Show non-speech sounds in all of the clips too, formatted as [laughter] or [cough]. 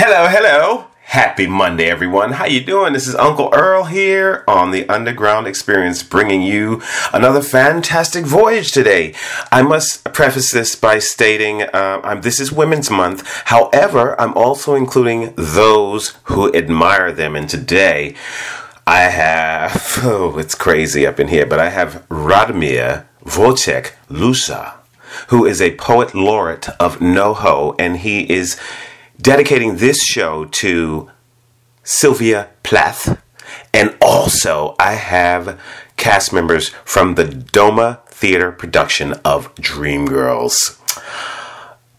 Hello, hello. Happy Monday, everyone. How you doing? This is Uncle Earl here on the Underground Experience, bringing you another fantastic voyage today. I must preface this by stating uh, this is Women's Month. However, I'm also including those who admire them. And today, I have [laughs] oh, it's crazy up in here, but I have Radomir Vojtech Luza, who is a poet laureate of NoHo, and he is dedicating this show to Sylvia Plath. And also, I have cast members from the Doma Theater production of Dreamgirls.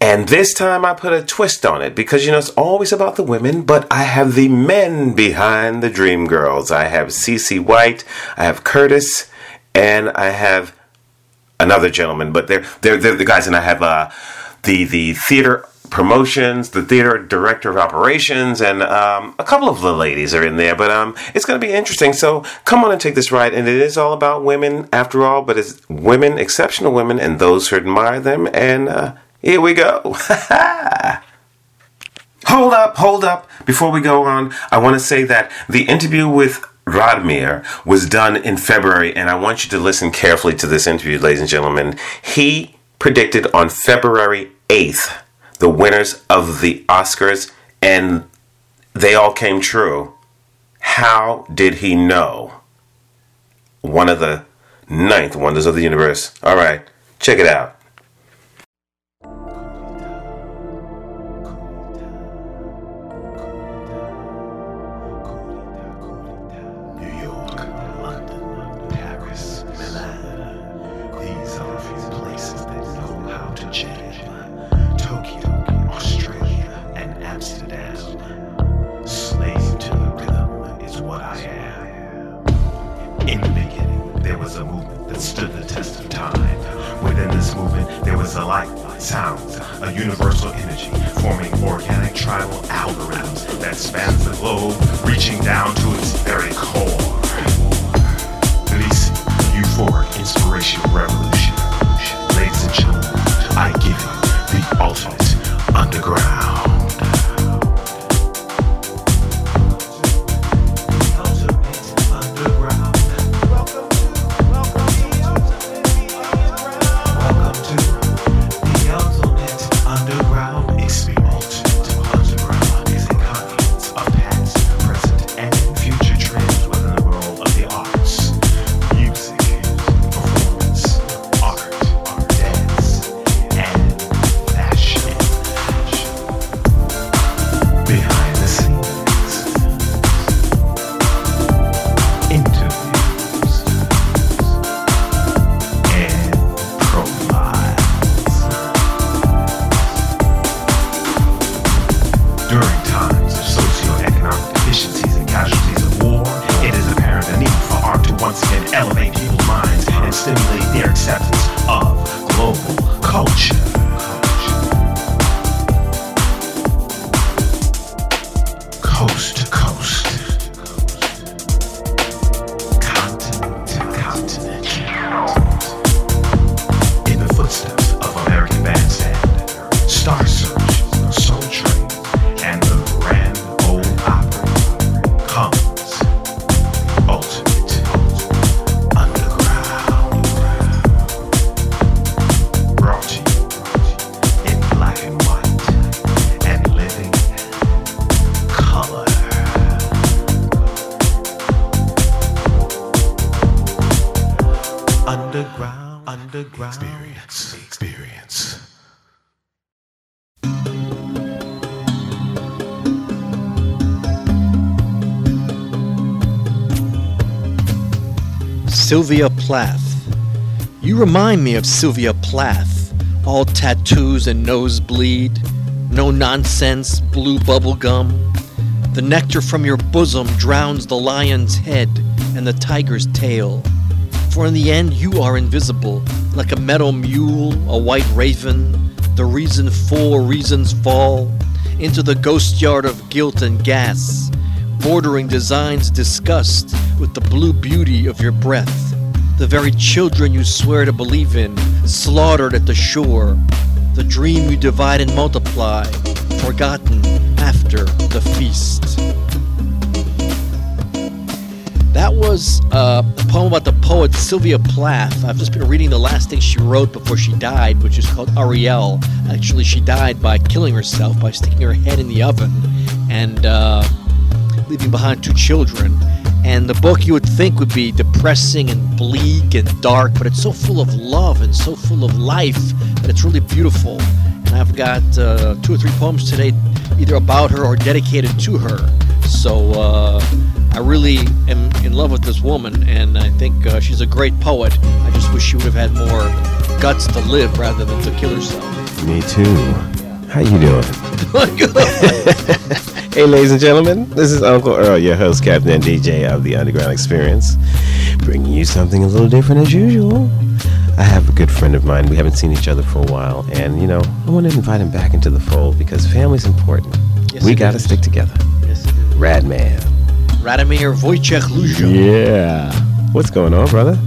And this time I put a twist on it because you know it's always about the women, but I have the men behind the Dreamgirls. I have CC White, I have Curtis, and I have another gentleman, but they're they're, they're the guys, and I have uh, the the theater promotions, the theater director of operations, and um, a couple of the ladies are in there. But um, it's going to be interesting. So come on and take this ride. And it is all about women after all, but it's women, exceptional women, and those who admire them. And uh, here we go. [laughs] hold up, hold up. Before we go on, I want to say that the interview with Radomir was done in February, and I want you to listen carefully to this interview, ladies and gentlemen. He predicted on February 8th the winners of the Oscars, and they all came true. How did he know? One of the ninth wonders of the universe. All right, check it out. Sylvia Plath. You remind me of Sylvia Plath. All tattoos and nosebleed. No nonsense, blue bubble gum. The nectar from your bosom drowns the lion's head and the tiger's tail. For in the end, you are invisible, like a metal mule, a white raven. The reason for reasons fall into the ghost yard of guilt and gas, bordering designs disgust with the blue beauty of your breath. The very children you swear to believe in, slaughtered at the shore. The dream you divide and multiply, forgotten, after the feast. That was uh, a poem about the poet Sylvia Plath. I've just been reading the last thing she wrote before she died, which is called Ariel. Actually, she died by killing herself by sticking her head in the oven and uh, leaving behind two children. And the book you would think would be depressing and bleak and dark, but it's so full of love and so full of life that it's really beautiful. And I've got uh, two or three poems today, either about her or dedicated to her. So uh, I really am in love with this woman, and I think uh, she's a great poet. I just wish she would have had more guts to live rather than to kill herself. Me too. How you doing? Good. [laughs] Hey, ladies and gentlemen, this is Uncle Earl, your host, Captain and DJ of the Underground Experience, bringing you something a little different as usual. I have a good friend of mine. We haven't seen each other for a while, and you know, I want to invite him back into the fold because family's important. Yes, we got to stick together. yes, it is. Rad man. Radomir Vojtech Luza. Yeah. What's going on, brother?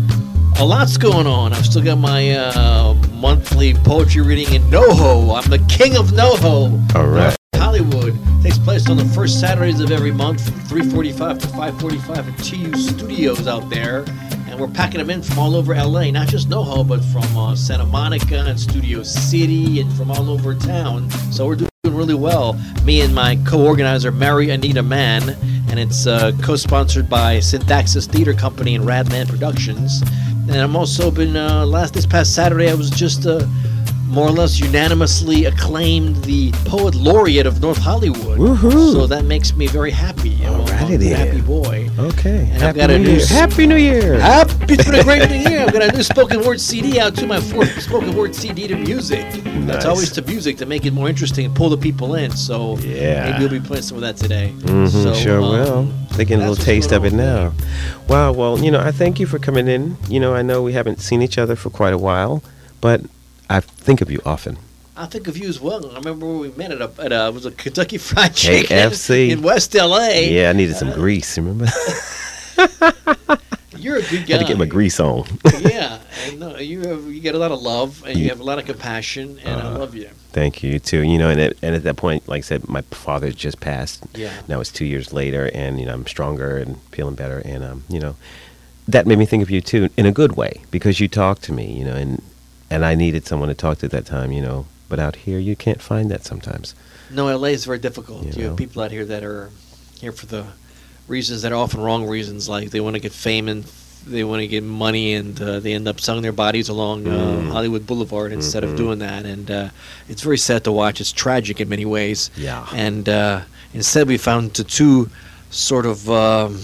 A lot's going on. I've still got my uh, monthly poetry reading in NoHo. I'm the king of NoHo. All right. Hollywood takes place on the first Saturdays of every month from 3:45 to 5:45 at TU Studios out there, and we're packing them in from all over LA, not just NoHo, but from uh, Santa Monica and Studio City and from all over town. So we're doing really well. Me and my co-organizer Mary Anita Mann, and it's uh, co-sponsored by Syntaxis Theater Company and Radman Productions. And I'm also been uh, last this past Saturday I was just uh, more or less unanimously acclaimed the poet laureate of North Hollywood. Woohoo. So that makes me very happy. I'm Alrighty I'm happy boy. Okay. And I've got a New new Year. s- Happy New Year. Happy, it's been a great new year. I've got a new spoken word CD out to my fourth [laughs] spoken word CD to music. Nice. That's always to music to make it more interesting and pull the people in. So Yeah. maybe we'll be playing some of that today. hmm So, sure um, will. They get a little taste of it now. Wow. Well, you know, I thank you for coming in. You know, I know we haven't seen each other for quite a while, but I think of you often. I think of you as well. I remember when we met at a, at a it was a Kentucky Fried Chicken KFC. in West LA. Yeah, I needed some grease. Remember? [laughs] You're a good guy. Had to get my grease on. yeah, [laughs] and no, you have, you get a lot of love and you Yeah. have a lot of compassion, and I Uh, love you. Thank you too. You know, and at, and at that point, like I said, my father just passed. Yeah. Now it's two years later, and you know I'm stronger and feeling better, and um, you know, that made me think of you too in a good way because you talked to me, you know, and and I needed someone to talk to at that time, you know. But out here, you can't find that sometimes. No, LA is very difficult. You You, know. have people out here that are here for the reasons that are often wrong reasons, like they want to get fame and they want to get money, and uh, they end up selling their bodies along Mm. uh, Hollywood Boulevard instead Mhm. of doing that. And uh, it's very sad to watch. It's tragic in many ways. Yeah. And uh, instead, we found the two sort of. Um,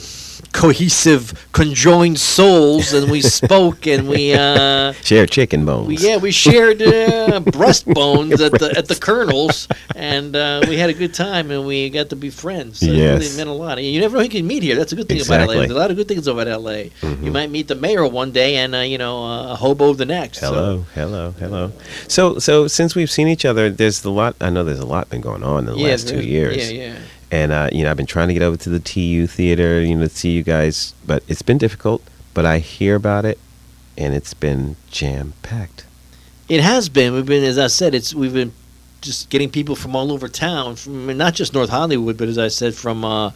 cohesive conjoined souls and we spoke and we uh [laughs] Share chicken bones. we, yeah, we shared uh, breastbones at the at the Colonels, and uh, we had a good time, and we got to be friends. So It really meant a lot. And you never know who you can meet here. That's a good thing about LA. There's a lot of good things about LA. Mhm. You might meet the mayor one day, and uh, you know uh, a hobo the next. So- Hello, hello, hello. So, so since we've seen each other, there's a lot. I know there's a lot been going on in the yeah, last two years. Yeah, yeah. And uh, you know I've been trying to get over to the TU theater, you know, to see you guys, but it's been difficult. But I hear about it, and it's been jam packed. It has been. We've been, as I said, it's we've been just getting people from all over town, from not just North Hollywood, but as I said, from uh,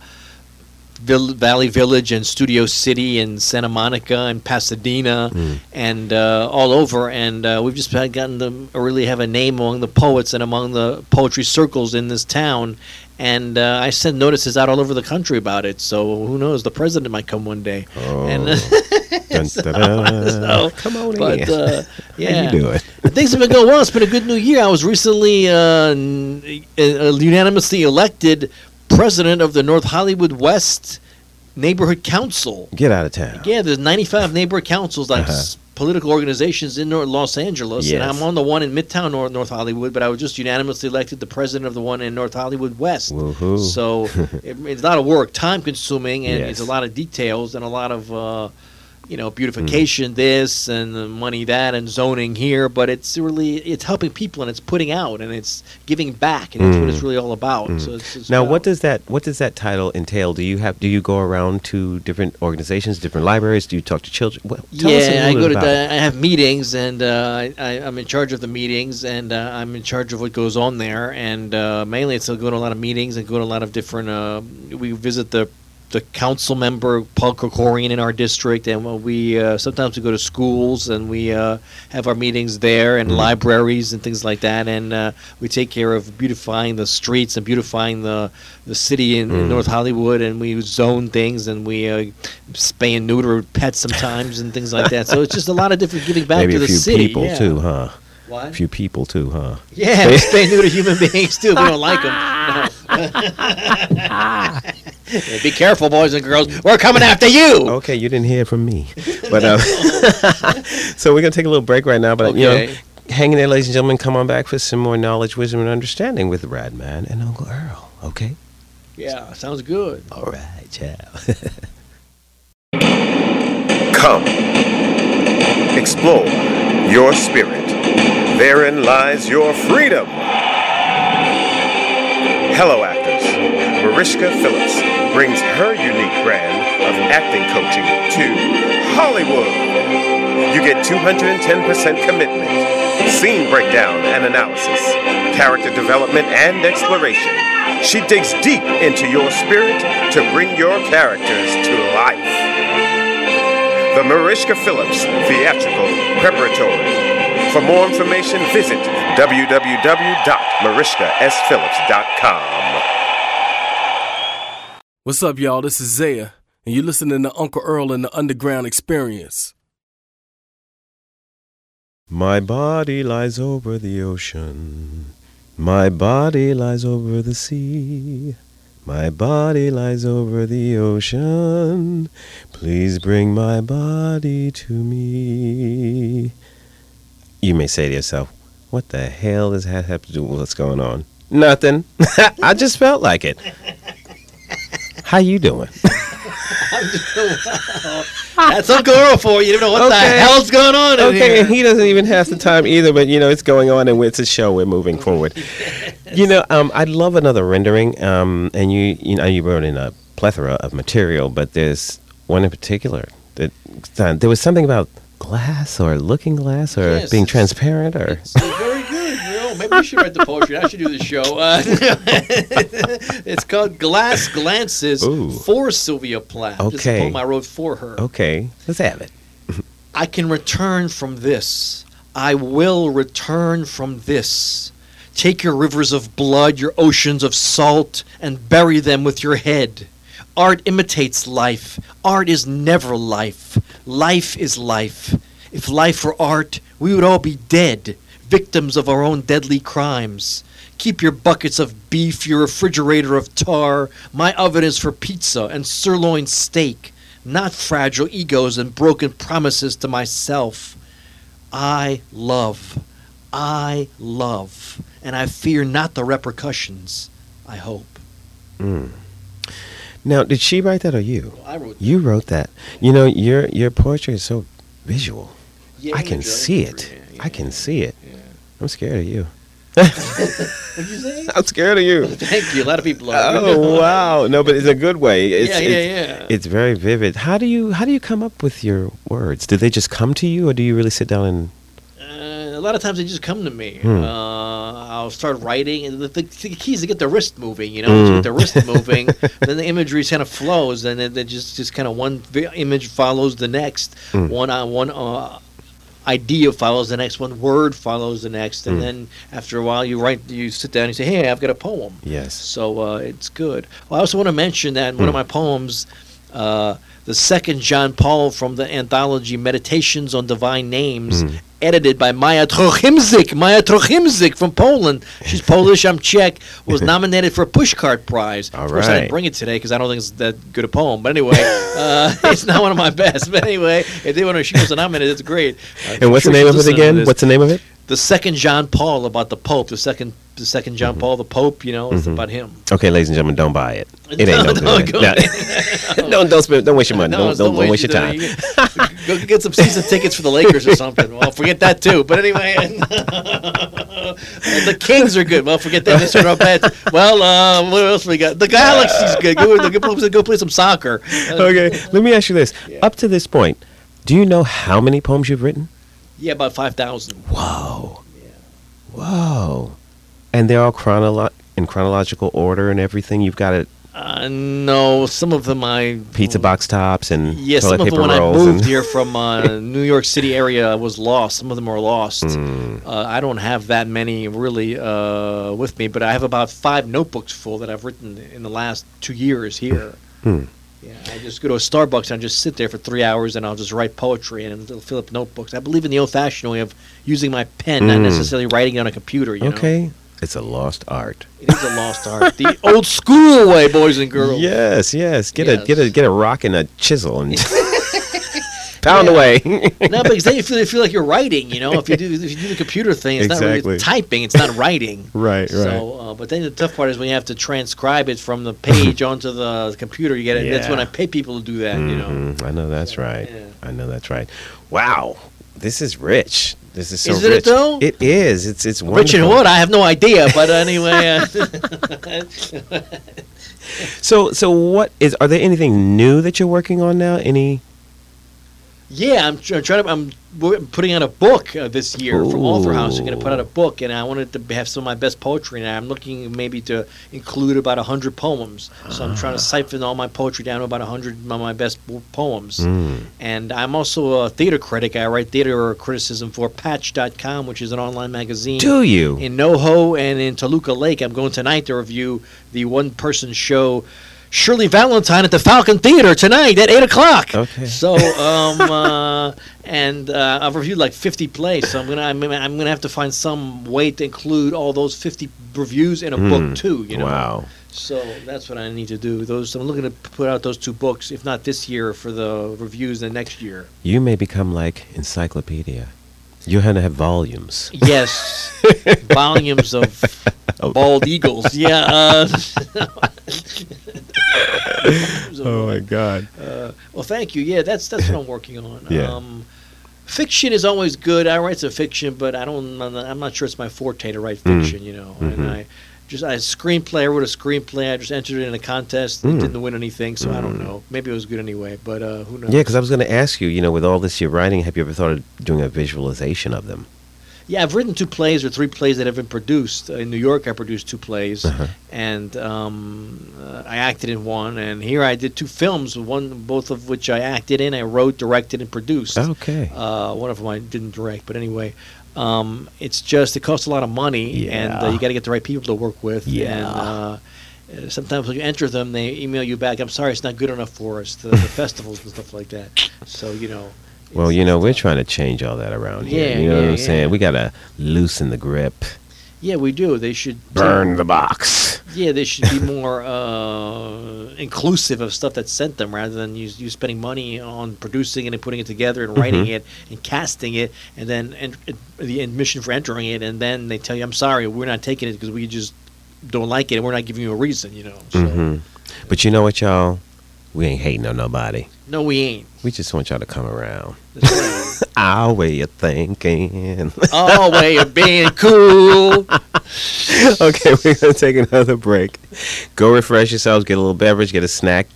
Vill- Valley Village and Studio City and Santa Monica and Pasadena Mm. and uh, all over. And uh, we've just gotten to really have a name among the poets and among the poetry circles in this town. And uh, I send notices out all over the country about it. So who knows? The president might come one day. Oh, And [laughs] dun, so- so- come on but in. uh, yeah, [laughs] How you doing? Things have been going well. It's been a good new year. I was recently uh, n- uh, unanimously elected president of the North Hollywood West Neighborhood Council. Get out of town. Yeah, there's 95 neighborhood councils, like Uh-huh. s- political organizations in North Los Angeles, and I'm on the one in Midtown North, North Hollywood. But I was just unanimously elected the president of the one in North Hollywood West. Woohoo. So [laughs] it, it's a lot of work, time consuming, and Yes. it's a lot of details and a lot of uh, you know beautification this and the money that and zoning here, but it's really it's helping people and it's putting out and it's giving back and that's what it's really all about. So it's, it's Now, what does that what does that title entail? Do you have do you go around to different organizations, different libraries? Do you talk to children? Well, yeah, I go to the, I have meetings and uh, I, I'm in charge of the meetings and uh, I'm in charge of what goes on there and uh, mainly it's to go to a lot of meetings and go to a lot of different. Uh, we visit the the council member Paul Krekorian in our district and when we uh, sometimes we go to schools and we uh, have our meetings there and libraries and things like that and uh, we take care of beautifying the streets and beautifying the the city in, in North Hollywood and we zone things and we uh, spay and neuter pets sometimes and things like that. So it's just a lot of different giving back Maybe to a the few city. people yeah. too, huh? What? A few people too, huh? Yeah, [laughs] spay and neuter human beings too. We don't like them. [laughs] [laughs] [laughs] be careful, boys and girls. We're coming after you. Okay, you didn't hear it from me, but um, [laughs] so we're gonna take a little break right now. But you know, Okay. hanging there, ladies and gentlemen, come on back for some more knowledge, wisdom, and understanding with Rad Man and Uncle Earl. Okay. Yeah, sounds good. All right, ciao. [laughs] Come. Explore your spirit. Therein lies your freedom. Hello, actors. Mariska Phillips brings her unique brand of acting coaching to Hollywood. You get 210% commitment, scene breakdown and analysis, character development and exploration. She digs deep into your spirit to bring your characters to life. The Mariska Phillips Theatrical Preparatory. For more information, visit www.mariskasphillips.com. What's up, y'all? This is Zaya, and you're listening to Uncle Earl and the Underground Experience. My body lies over the ocean. My body lies over the sea. My body lies over the ocean. Please bring my body to me. You may say to yourself, what the hell does that have to do with what's going on? Nothing. [laughs] I just felt like it. How you doing? [laughs] That's Uncle Earl for you. You don't know what the hell's going on in Okay, here. and he doesn't even have the time either, but you know it's going on, and it's a show. We're moving forward. [laughs] You know, um, I'd love another rendering, um, and you, you know, you wrote in a plethora of material, but there's one in particular that uh, there was something about glass or looking glass or Yes, being transparent or It's uh, very good. Know, maybe you should write the poetry. I should do the show. Uh, [laughs] it's called Glass Glances Ooh. for Sylvia Plath. Okay. a poem I wrote for her. okay, let's have it. I can return from this. I will return from this. Take your rivers of blood, your oceans of salt, and bury them with your head. Art imitates life. Art is never life. Life is life. If life were art, we would all be dead, victims of our own deadly crimes. Keep your buckets of beef, your refrigerator of tar. My oven is for pizza and sirloin steak, not fragile egos and broken promises to myself. I love. I love. And I fear not the repercussions. I hope. Hmm. Now, did she write that or you? I wrote You wrote that. You know, your your poetry is so visual. Yeah, I can see it. Yeah, yeah, I can see it. I'm scared of you. What'd you say? I'm scared of you. Thank you. A lot of people are. Oh wow! No, but it's a good way. It's, yeah, yeah, it's, yeah. It's very vivid. How do you how do you come up with your words? Do they just come to you, or do you really sit down and? Uh, a lot of times they just come to me. Hmm. Uh, I'll start writing, and the, the, the key is to get the wrist moving. You know, you get the wrist [laughs] moving, then the imagery kind of flows, and then it just just kind of one image follows the next. Hmm. One on one. Uh, idea follows the next one word follows the next and Hmm. then after a while you write you sit down and you say hey i've got a poem Yes. so uh, it's good. Well, I also want to mention that in one of Hmm. my poems, uh, the second John Paul from the anthology Meditations on Divine Names, Hmm. Edited by Maja Trochimczyk. Maja Trochimczyk from Poland. She's Polish, I'm Czech, was [laughs] nominated for a Pushcart Prize. All of course, I didn't bring it today because I don't think it's that good a poem. But anyway, [laughs] uh, [laughs] it's not one of my best. But anyway, if they want to, she was nominated. It's great. Uh, And what's sure the name of it again? What's the name of it? The second John Paul about the Pope. The second the second John Paul the Pope. You know, it's Mhm. about him. Okay, ladies and gentlemen, don't buy it. [laughs] It ain't no, No, no, good. go No. [laughs] don't don't spend, don't waste your money. No, don't, don't, don't waste your time. you- [laughs] Go get some season tickets for the Lakers or something. Well, forget that too. But anyway, the Kings are good. Well, forget that. Out bad. Well, uh, what else we got? The Galaxy's good. Go, go, go, go play some soccer. okay, let me ask you this. Yeah. Up to this point, do you know how many poems you've written? Yeah, about five thousand. Whoa. Whoa. And they're all chronolo- in chronological order and everything. You've got it Uh, no, some of them I pizza box tops and Yeah, toilet some of paper them when I moved here from uh, [laughs] New York City area was lost. Some of them are lost. Mm. Uh, I don't have that many really uh, with me, but I have about five notebooks full that I've written in the last two years here. Hmm. Yeah, I just go to a Starbucks and I just sit there for three hours and I'll just write poetry and it'll fill up notebooks. I believe in the old-fashioned way of using my pen, not Mm. necessarily writing on a computer. You know? Okay. It's a lost art. it is a lost art, the old school way, boys and girls. [laughs] Yes, yes. Get a get a Yes. get a rock and a chisel and [laughs] [laughs] pound Yeah. away. no, because [laughs] then you feel, you feel like you're writing. You know, if you do if you do the computer thing, it's not Exactly. really typing; it's not writing. right, [laughs] Right. So, uh, but then the tough part is when you have to transcribe it from the page [laughs] onto the computer. You get it. That's when I pay people to do that. You know. Mhm, I know that's right. Yeah. I know that's right. Wow, this is rich. This is so Isn't it rich. though? It is. It's it's Rich in what? I have no idea. But anyway, uh, So so what is? Are there anything new that you're working on now? Any? Yeah, I'm, I'm trying to. I'm putting out a book uh, this year from Author House. I'm going to put out a book, and I wanted to have some of my best poetry. And I'm looking maybe to include about hundred poems. So I'm trying to siphon all my poetry down to about hundred of my best poems. Mm. And I'm also a theater critic. I write theater criticism for Patch.com, which is an online magazine. Do you? In NoHo and in Toluca Lake. I'm going tonight to review the one person show Shirley Valentine at the Falcon Theater tonight at 8 o'clock. Okay. So, [laughs] um, uh, and uh, I've reviewed like 50 plays, so I'm gonna I'm, gonna- I'm gonna have to find some way to include all those 50 reviews in a Hmm. book too. You know. Wow. So that's what I need to do. Those I'm looking to put out those two books, if not this year, for the reviews the next year. You may become like encyclopedia. You're gonna have volumes. Yes, [laughs] [laughs] [laughs] volumes of Oh. bald eagles. Yeah. Uh, Oh my God. Uh, well, thank you. Yeah, that's that's what I'm working on. Yeah. Um, fiction is always good. I write some fiction, but I don't. I'm not, sure it's my forte to write Mm. fiction. You know, Mhm. and I just I screenplay. I wrote a screenplay. I just entered it in a contest. Mm. Didn't win anything, so I don't Mm. know. Maybe it was good anyway, but uh, who knows? Yeah, because I was gonna ask you. You know, with all this you're writing, have you ever thought of doing a visualization of them? Yeah, I've written two plays or three plays that have been produced. Uh, in New York, I produced two plays, Uh-huh. and um, uh, I acted in one. And here I did two films, one both of which I acted in. I wrote, directed, and produced. Okay. Uh, one of them I didn't direct, but anyway, um, it's just it costs a lot of money, and uh, you got to get the right people to work with. Yeah. And, uh, sometimes when you enter them, they email you back. I'm sorry, it's not good enough for us. The, the [laughs] festivals and stuff like that. So you know. Well, you know, we're uh, trying to change all that around here. Yeah, you know what I'm saying? We gotta loosen the grip, Yeah, we do. They should burn the box. Yeah, they should be more [laughs] uh, inclusive of stuff that's sent them rather than you, you spending money on producing it and putting it together and writing Mhm. it and casting it and then and, and the admission for entering it and then they tell you, I'm sorry, we're not taking it because we just don't like it and we're not giving you a reason, you know. So, hmm But you know what, y'all? We ain't hating on nobody. No, we ain't. We just want y'all to come around. Our way of thinking. oh, way of being cool. [laughs] okay, we're gonna take another break. Go refresh yourselves, get a little beverage, get a snack,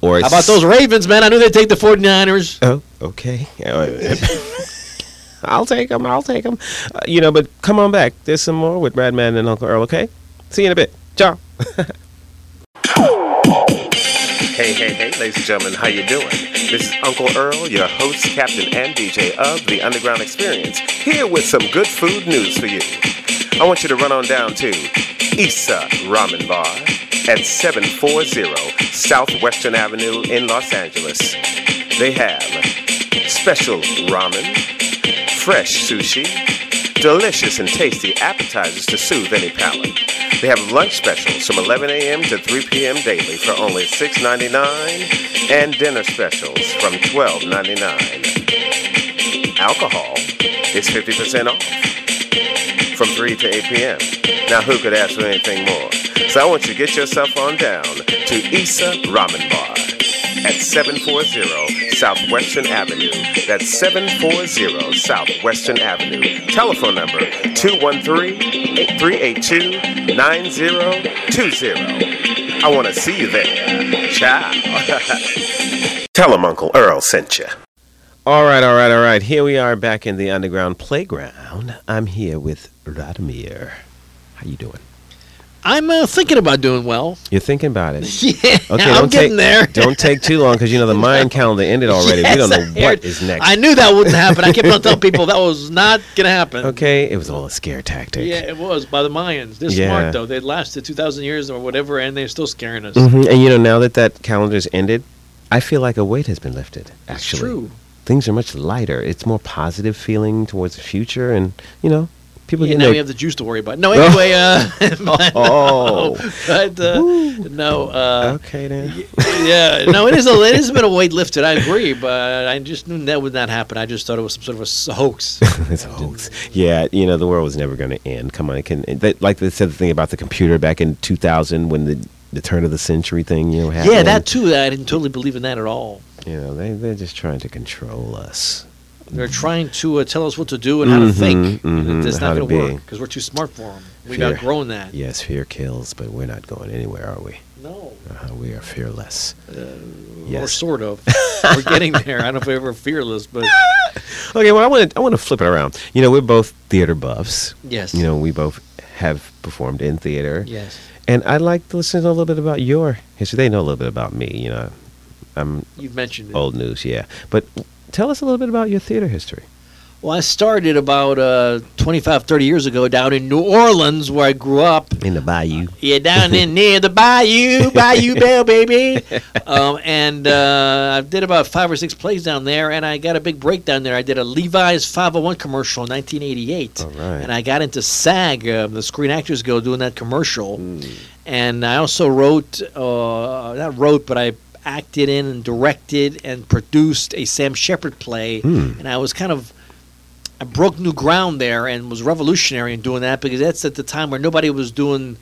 or How about those Ravens, man? I knew they'd take the 49ers. Oh, okay. [laughs] I'll take them. I'll take them. Uh, you know, but come on back. There's some more with Rad Man and Uncle Earl. Okay. See you in a bit. Ciao. [laughs] Hey, hey, hey, ladies and gentlemen, how you doing? This is Uncle Earl, your host, captain, and DJ of the Underground Experience, here with some good food news for you. I want you to run on down to Issa Ramen Bar at 740 Southwestern Avenue in Los Angeles. They have special ramen, fresh sushi, delicious and tasty appetizers to soothe any palate. They have lunch specials from 11 a.m. to 3 p.m. daily for only $6.99 and dinner specials from $12.99. Alcohol is 50% off. From 3 to 8 p.m. Now, who could ask for anything more? So I want you to get yourself on down to Isa Ramen Bar at 740 Southwestern Avenue. That's 740 Southwestern Avenue. Telephone number 213-382-9020. I want to see you there. Ciao. [laughs] Tell him Uncle Earl sent you. All right, all right, all right. Here we are back in the underground playground. I'm here with Radomir. How you doing? I'm uh, thinking about doing well. You're thinking about it. [laughs] Yeah, Okay, I'm don't getting take, there. Don't take too long because you know the Mayan [laughs] calendar ended already. we don't know Yes, I what is next. I knew that wouldn't happen. I kept on telling people that was not gonna happen. Okay, it was all a scare tactic. Yeah, it was by the Mayans. They're Yeah. smart though. They lasted two thousand years or whatever, and they're still scaring us. hmm And you know, now that that calendar's ended, I feel like a weight has been lifted. Actually, It's Actually, true. Things are much lighter. It's more positive feeling towards the future, and you know, people Yeah, get now we have the juice to worry about. No, anyway, uh, but, [laughs] Oh. [laughs] but uh, [laughs] no, uh, okay then. yeah, no, it is. A, it has been a weight lifted. I agree, but I just knew that would not happen. I just thought it was some sort of a hoax. it's a hoax. Yeah, you know, the world was never going to end. Come on, it can. That, like they said the thing about the computer back in 2000 when the the turn of the century thing, you know, happened. yeah, that too. I didn't totally believe in that at all. You know, they they're just trying to control us. They're trying to uh, tell us what to do and how to think. mhm, It's not going to work because we're too smart for them. We've Fear. outgrown that. Yes, fear kills, but we're not going anywhere, are we? No, Uh, we are fearless. or yes. sort of. [laughs] we're getting there. I don't know if we're ever fearless, but [laughs] Okay, well, I want to I want to flip it around. You know, we're both theater buffs. yes. You know, we both have performed in theater. yes. And I'd like to listen to a little bit about your history. They know a little bit about me. You know, I'm You've mentioned it. old news, yeah. But tell us a little bit about your theater history. Well, I started about uh, 25, 30 years ago down in New Orleans, where I grew up. In the bayou. Yeah, down in [laughs] near the Bayou, Bayou [laughs] Bell, baby. Um, and uh, I did about five or six plays down there, and I got a big break down there. I did a Levi's 501 commercial in 1988. All right. And I got into SAG, uh, the Screen Actors Guild, doing that commercial. Hmm. And I also wrote, uh, not wrote, but I acted in and directed and produced a Sam Shepard play. Hmm. And I was kind of I broke new ground there and was revolutionary in doing that because that's at the time where nobody was doing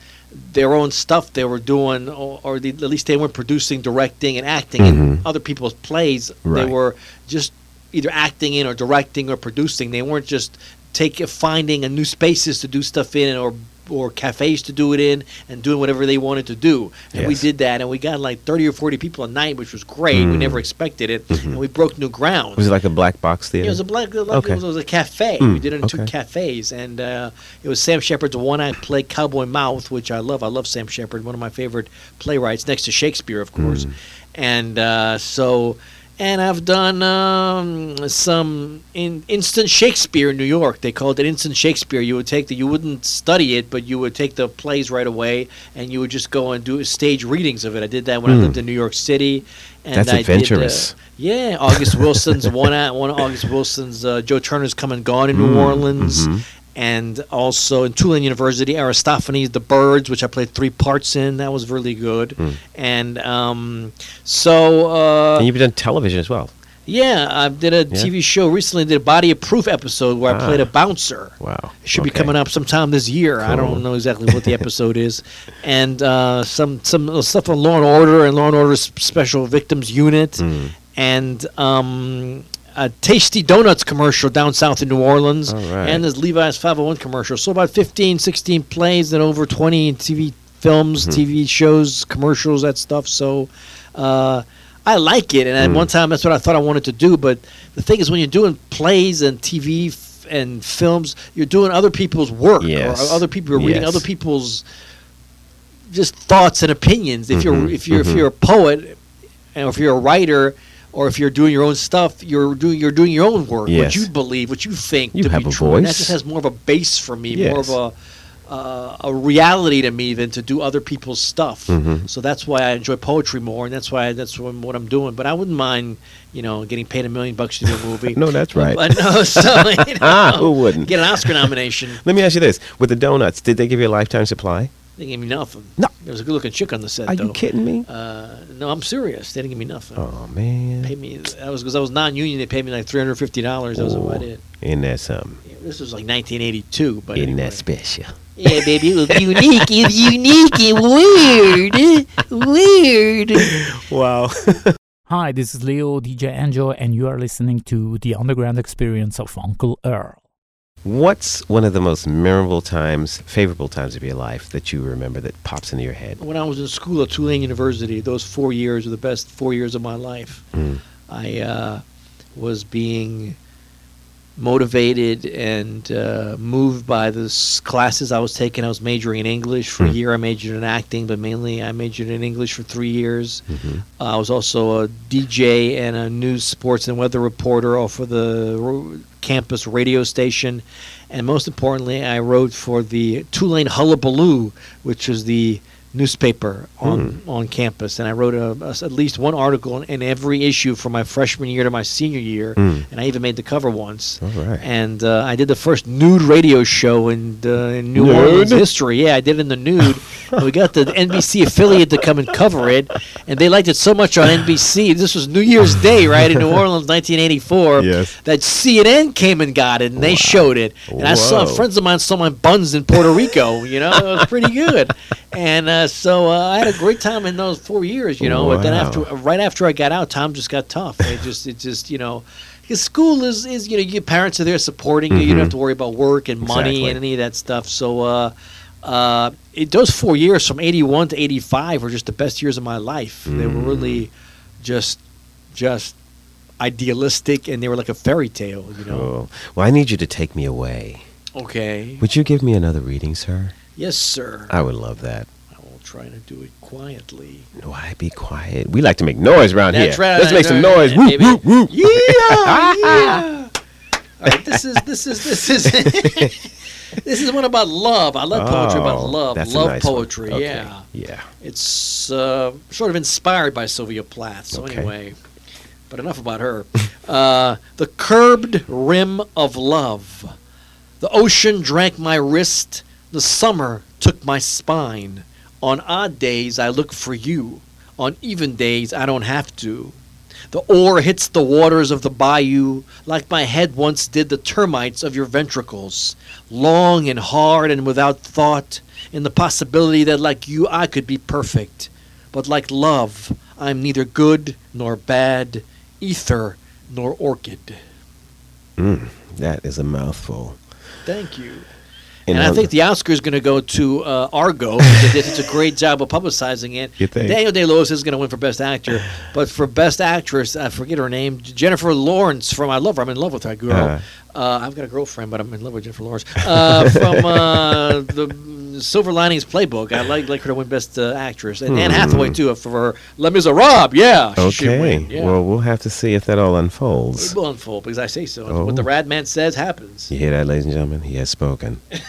their own stuff. They were doing, or, or the, at least they weren't producing, directing, and acting in other people's plays. They Mm-hmm. Were just either acting in or directing or producing. They weren't just take finding a new spaces to do stuff in or or cafes to do it in and doing whatever they wanted to do. And we did that, and we got like thirty or forty people a night, which was great. We never expected it, and we broke new ground. Mm. Was it like a black box theater? Yeah, it was a black. Like Okay. It, was, it was a cafe. Mm, we did it in two cafes, and uh, it was Sam Shepard's one act play, Cowboy Mouth, which I love. I love Sam Shepard, one of my favorite playwrights, next to Shakespeare, of course. Mm. And uh, so, and I've done um, some in instant Shakespeare in New York. They called it instant Shakespeare. You would take the, you wouldn't study it, but you would take the plays right away, and you would just go and do stage readings of it. I did that when I Mm. lived in New York City. And That's I did, uh, adventurous. yeah, August Wilson's one. at- One of August Wilson's uh, Joe Turner's Come and Gone in New Mm, Orleans, mhm. And also in Tulane University, Aristophanes, The Birds, which I played three parts in. That was really good. Mm. And um, so uh, and you've done television as well. yeah, I did a Yeah. TV show recently. Did a Body of Proof episode where I Ah. played a bouncer. Wow. It should be coming up sometime this year. I don't know exactly what the [laughs] episode is, and uh, some some stuff on Law and Order and Law and Order Special Victims Unit, Mm. and um, a Tastee Donuts commercial down south in New Orleans, right. and this Levi's 501 commercial. So about 15, 16 plays and over 20 TV films, Mm-hmm. TV shows, commercials, that stuff. So. Uh, I like it, and at Mm. one time that's what I thought I wanted to do. But the thing is, when you're doing plays and TV f- and films, you're doing other people's work, Yes. or other people are reading Yes. other people's just thoughts and opinions. If you're Mhm, if you're mhm. if you're a poet, and if you're a writer, or if you're doing your own stuff, you're doing you're doing your own work. What you believe, what you think You to have be a true. And that just has more of a base for me, more of a uh, a reality to me than to do other people's stuff. Mhm. So that's why I enjoy poetry more, and that's why that's what, what I'm doing. But I wouldn't mind, you know, getting paid a million bucks to do a movie. [laughs] No, that's right. But [laughs] no, so [laughs] you know, Ah, who wouldn't? get an Oscar nomination? Let me ask you this: With the donuts, did they give you a lifetime supply? They gave me nothing. No. there was a good-looking chick on the set. Are though. you kidding me? Uh, no, I'm serious. They didn't give me nothing. Oh man. Pay me. That was because I was non-union. They paid me like three hundred fifty dollars. That was what I Ooh. did. Isn't that something? It this was like 1982, but Isn't anyway. that special? yeah, baby, it was unique. It was unique and weird, weird. Wow. [laughs] Hi, this is Leo, DJ Angel, and you are listening to The Underground Experience of Uncle Earl. What's one of the most memorable times, favorable times of your life that you remember that pops into your head? When I was in school at Tulane University, those four years were the best four years of my life. Mm. I uh, was being motivated and uh, moved by the classes I was taking. I was majoring in English for a Hmm. year. I majored in acting, but mainly I majored in English for three years. Mhm. Uh, I was also a DJ and a news, sports, and weather reporter all for the ro- campus radio station. And most importantly, I wrote for the Tulane Hullabaloo, which is the newspaper on, on campus. And I wrote a, a- at least one article in, in every issue from my freshman year to my senior year. Mm. And I even made the cover once. All right. And uh, I did the first nude radio show in, uh, in New Nude? Orleans history. Yeah, I did it in the nude. [laughs] and we got the NBC affiliate to come and cover it, and they liked it so much on NBC. This was New Year's [laughs] Day, right in New Orleans, 1984. Yes. That CNN came and got it, and they showed it. And I saw friends of mine saw my buns in Puerto Rico. You know, it was pretty good. [laughs] And uh, so uh, I had a great time in those four years. You know, but then after, right after I got out, time just got tough. It just, it just, you know. Because school is, is you know your parents are there supporting you. You don't have to worry about work and money Exactly. and any of that stuff. So uh, uh, it, those four years from '81 to '85 were just the best years of my life. They were Mm. really just just idealistic, and they were like a fairy tale. You know. Cool. Well, I need you to take me away. Okay. Would you give me another reading, sir? Yes, sir. I would love that. I will try to do it quietly. Why be quiet? We like to make noise around That's here. right. Let's make some noise. right, Woo, baby. woo, woo. Yeah, [laughs] yeah. Right, this is this is this is [laughs] this is one about love. I love poetry about Oh, love. that's a love nice poetry. Okay. Yeah, Yeah. it's uh, sort of inspired by Sylvia Plath. So Okay. anyway, but enough about her. [laughs] uh, the curbed rim of love. The ocean drank my wrist. The summer took my spine. On odd days, I look for you. On even days, I don't have to. The oar hits the waters of the bayou like my head once did the termites of your ventricles, long and hard and without thought, in the possibility that like you I could be perfect. But like love, I'm neither good nor bad, ether nor orchid. Mm, that is a mouthful. Thank you. And I think the Oscar is going to go to uh, Argo. it's [laughs] a great job of publicizing it. Daniel Day Lewis is going to win for Best Actor, but for Best Actress, I forget her name. Jennifer Lawrence from I love her. I'm in love with her. girl. up. Uh, I've got a girlfriend, but I'm in love with Jennifer Lawrence. Uh, from uh, [laughs] the Silver Linings Playbook, I like like her to win Best uh, Actress, and Anne Hathaway too for her Les Miserables. Yeah, Okay. Yeah. Well, we'll have to see if that all unfolds. it will unfold because I say so. Oh. What the Rad Man says happens. You hear that, ladies and gentlemen? He has spoken. [laughs] it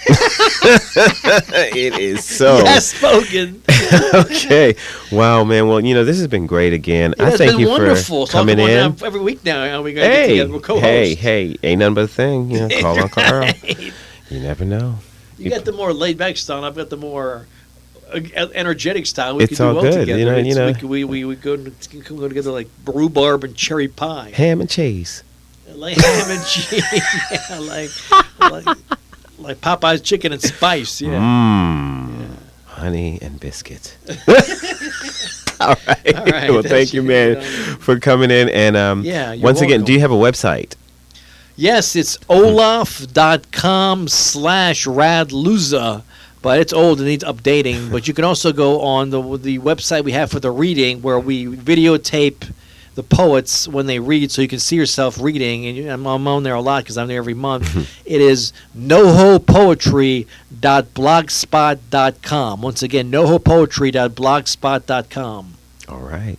is so. Yes, spoken. [laughs] okay. Wow, man. Well, you know, this has been great again. It I has thank been you wonderful for coming in. every week now. Are we going to get Hey, together with co-hosts? hey, hey! Ain't nothing but a thing. You know, call Uncle Earl. [laughs] You never know. You got the more laid back style. and I've got the more uh, energetic style. We It's could do all well good, together. you know, you know. we, could- we, we, we go, to- can go together like rhubarb and cherry pie, Ham and cheese. like ham and cheese, [laughs] yeah, like, like like Popeye's chicken and spice. Yeah. Mmm. Honey and biscuit. [laughs] [laughs] all right. All right, well, that's thank you, man, for coming in. And um, Yeah, you're once again, do you have a website? Yes, it's olaf.com slash radluza, but it's old and needs updating. but you can also go on the the website we have for the reading where we videotape the poets when they read so you can see yourself reading. And I'm, I'm on there a lot because I'm there every month. Mm-hmm. it is nohopoetry.blogspot.com. Once again, nohopoetry.blogspot.com. All right.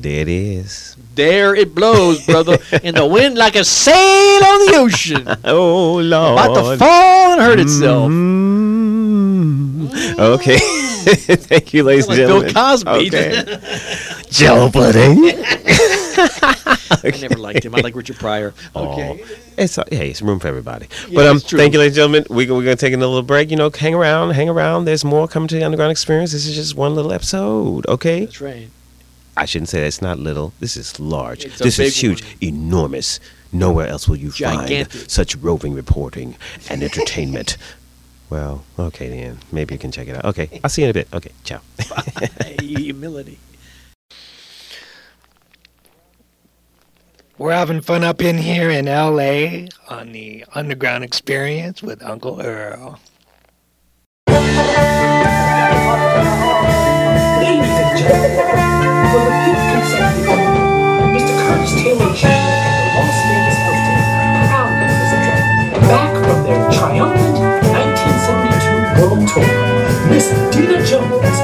There it is. There it blows, brother, in the wind like a sail on the ocean. [laughs] Oh, Lord. About to fall and hurt itself. Mm. Okay. [laughs] Thank you, ladies Like and Bill gentlemen. Cosby. Okay. [laughs] Jello pudding. I never liked him. I like Richard Pryor. Okay. Oh, it's uh, hey, it's room for everybody. Yeah, but um, thank you, ladies and gentlemen. We we're gonna take a little break. You know, hang around, hang around. There's more coming to the Underground Experience. This is just one little episode. Okay, That's right. I shouldn't say that. It's not little. This is large. It's This is huge, one. enormous. Nowhere else will you Gigantic. find such roving reporting and entertainment. [laughs] well, okay then. Maybe you can check it out. Okay, I'll see you in a bit. Okay, ciao. [laughs] [laughs] Humility. We're having fun up in here in LA on the Underground Experience with Uncle Earl. Ladies and gentlemen, Miss Dina Jones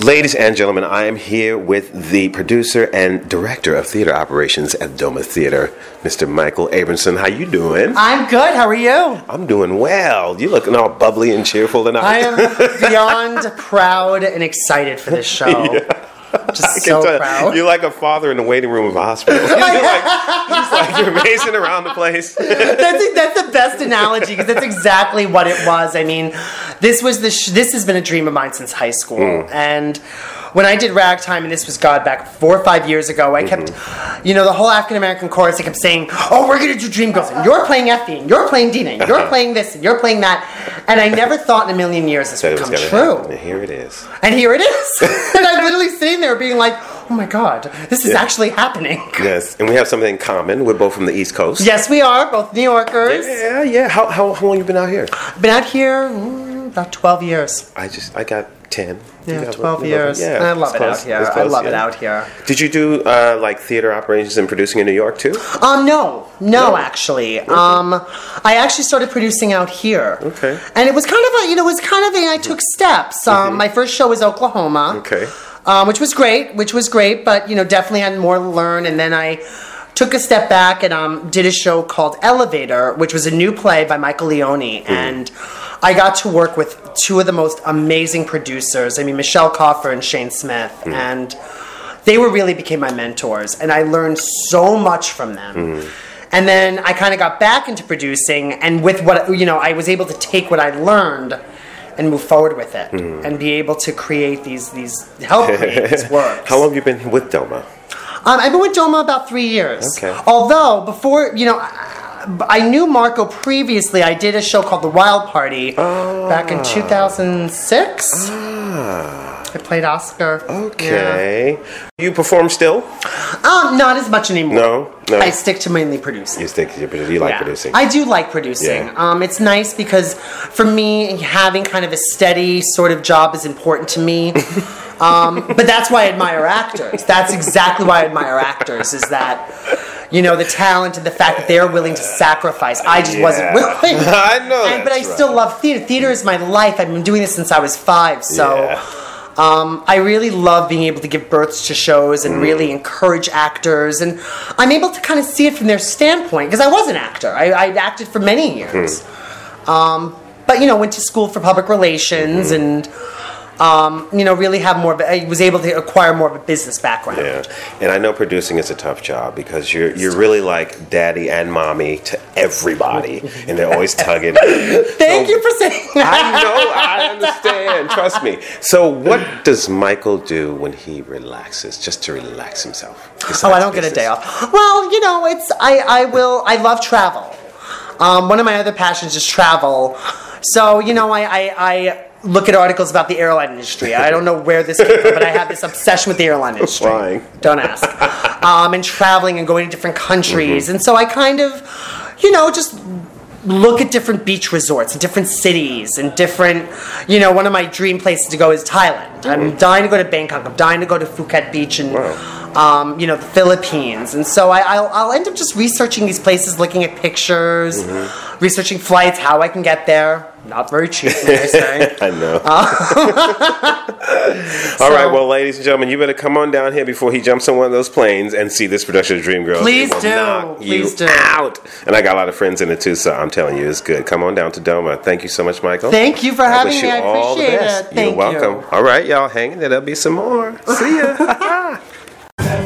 Ladies and gentlemen, I am here with the producer and director of theater operations at Doma Theater, Mr. Michael Abramson. How you doing? I'm good. How are you? I'm doing well. You're looking all bubbly and cheerful tonight. I am [laughs] beyond proud and excited for this [laughs] show. Just [laughs] so tell. proud. You're like a father in the waiting room of a hospital. [laughs] [laughs] You're like, just like you're amazing around the place. that's that's the best analogy because that's exactly what it was. I mean, this was the sh- this has been a dream of mine since high school, Hmm. and when I did ragtime, and this was God back four or five years ago, I kept, Mm-hmm. you know, the whole African American chorus. I kept saying, "Oh, we're gonna do Dream Girls, and you're playing Effie, and you're playing Deena, and you're playing this, and you're playing that," and I never thought in a million years this would come true. happen, and here it is. And here it is. [laughs] [laughs] and I'm literally sitting there being like, oh my God, this is actually happening. [laughs] Yes, and we have something in common. We're both from the East Coast. Yes, we are, both New Yorkers. Yeah, yeah. How, how, how long you been out here? Been out here mm, about 12 years. I just I got ten. You Yeah, 12 what- years. Yeah, And I love it close. out here. It's I close, love it out here. Did you do uh, like theater operations and producing in New York too? Um, no, no, No? actually. Um, I actually started producing out here. Okay. And it was kind of a, you know, it was kind of a, I took steps. Um, my first show was Oklahoma. Okay. um, which was great, which was great, but you know, definitely had more to learn. And then I took a step back and um, did a show called Elevator, which was a new play by Michael Leone, hmm. and I got to work with two of the most amazing producers. I mean, Michelle Coffer and Shane Smith, hmm. and they were really became my mentors, and I learned so much from them. Hmm. And then I kind of got back into producing, and with what you know, I was able to take what I learned and move forward with it, and be able to create these these help create these [laughs] works. How long have you been with Doma? Um, I've been with Doma about three years. Okay. Although before, you know, I, I knew Marco previously. I did a show called The Wild Party back in 2006. I played Oscar. Okay. You perform still? Um, not as much anymore. No, no. I stick to mainly producing. You think you you like Yeah. producing? I do like producing. Yeah. Um, it's nice because for me, having kind of a steady sort of job is important to me. [laughs] um, but that's why I admire actors. That's exactly why I admire actors. Is that you know the talent and the fact that they're willing to sacrifice. I just wasn't [laughs] willing. [laughs] I know And, but I that's still love theater. Theater is my life. I've been doing this since I was five. So. Yeah. Um, I really love being able to give birth to shows and Mm. really encourage actors, and I'm able to kind of see it from their standpoint because I was an actor. I, I acted for many years, Hmm. um, but you know, went to school for public relations Mm-hmm. and um, you know, really have more. Of a, I was able to acquire more of a business background. Yeah, and I know producing is a tough job because you're you're really like daddy and mommy to everybody, and they're always tugging. [laughs] Thank you for saying that. I know, I understand. Trust me. So, what does Michael do when he relaxes, just to relax himself? Oh, I don't get a day off. Well, you know, it's I, I will I love travel. Um, one of my other passions is travel. So, you know, I, I, I look at articles about the airline industry. I don't know where this came from, but I have this obsession with the airline [laughs] industry. Flying. Don't ask. Um, and traveling and going to different countries. And so I kind of, you know, just look at different beach resorts and different cities and different you know one of my dream places to go is thailand i'm dying to go to bangkok i'm dying to go to phuket beach and um, you know the philippines and so I, I'll, I'll end up just researching these places looking at pictures researching flights how i can get there not very cheap may I say. [laughs] I know. Um, so- [laughs] All right, well, ladies and gentlemen, you better come on down here before he jumps on one of those planes and see this production of Dream Dreamgirls. Please It will do. knock Please you do. out. And I got a lot of friends in it too, so I'm telling you, it's good. Come on down to Doma. Thank you so much, Michael. Thank you for I having wish me. you I all the appreciate best. it. Thank You're you. welcome. All right, y'all, hang in there. There'll be some more. See ya.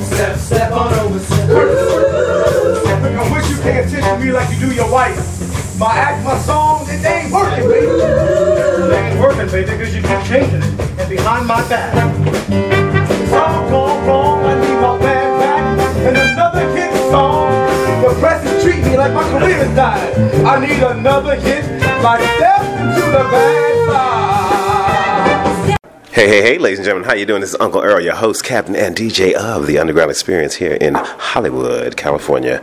Step, step on over, step, step, step, me like you do your wife. My act, my song, it ain't working, baby. Ain't working, baby, because you keep changing it. And behind my back. Song gone wrong, I need my back. And another hit song. The press is treating me like my career has died. I need another hit, the Bad Side. Hey, hey, hey, ladies and gentlemen, how you doing? This is Uncle Earl, your host, captain, and DJ of the Underground Experience here in Hollywood, California.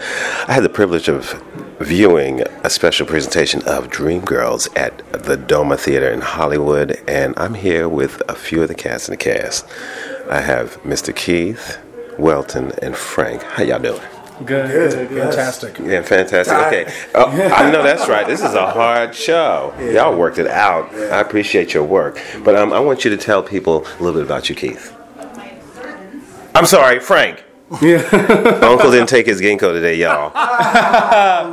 I had the privilege of viewing a special presentation of Dreamgirls at the Doma Theater in Hollywood, and I'm here with a few of the cast in the cast. I have Mr. Keith, Welton, and Frank. How y'all doing? Good, good, fantastic. Yeah, fantastic. [laughs] Okay, oh, I know that's right. This is a hard show. Y'all worked it out. I appreciate your work, but um, I want you to tell people a little bit about you, Keith. I'm sorry, Frank. Yeah. Uncle didn't take his ginkgo today, y'all. [laughs]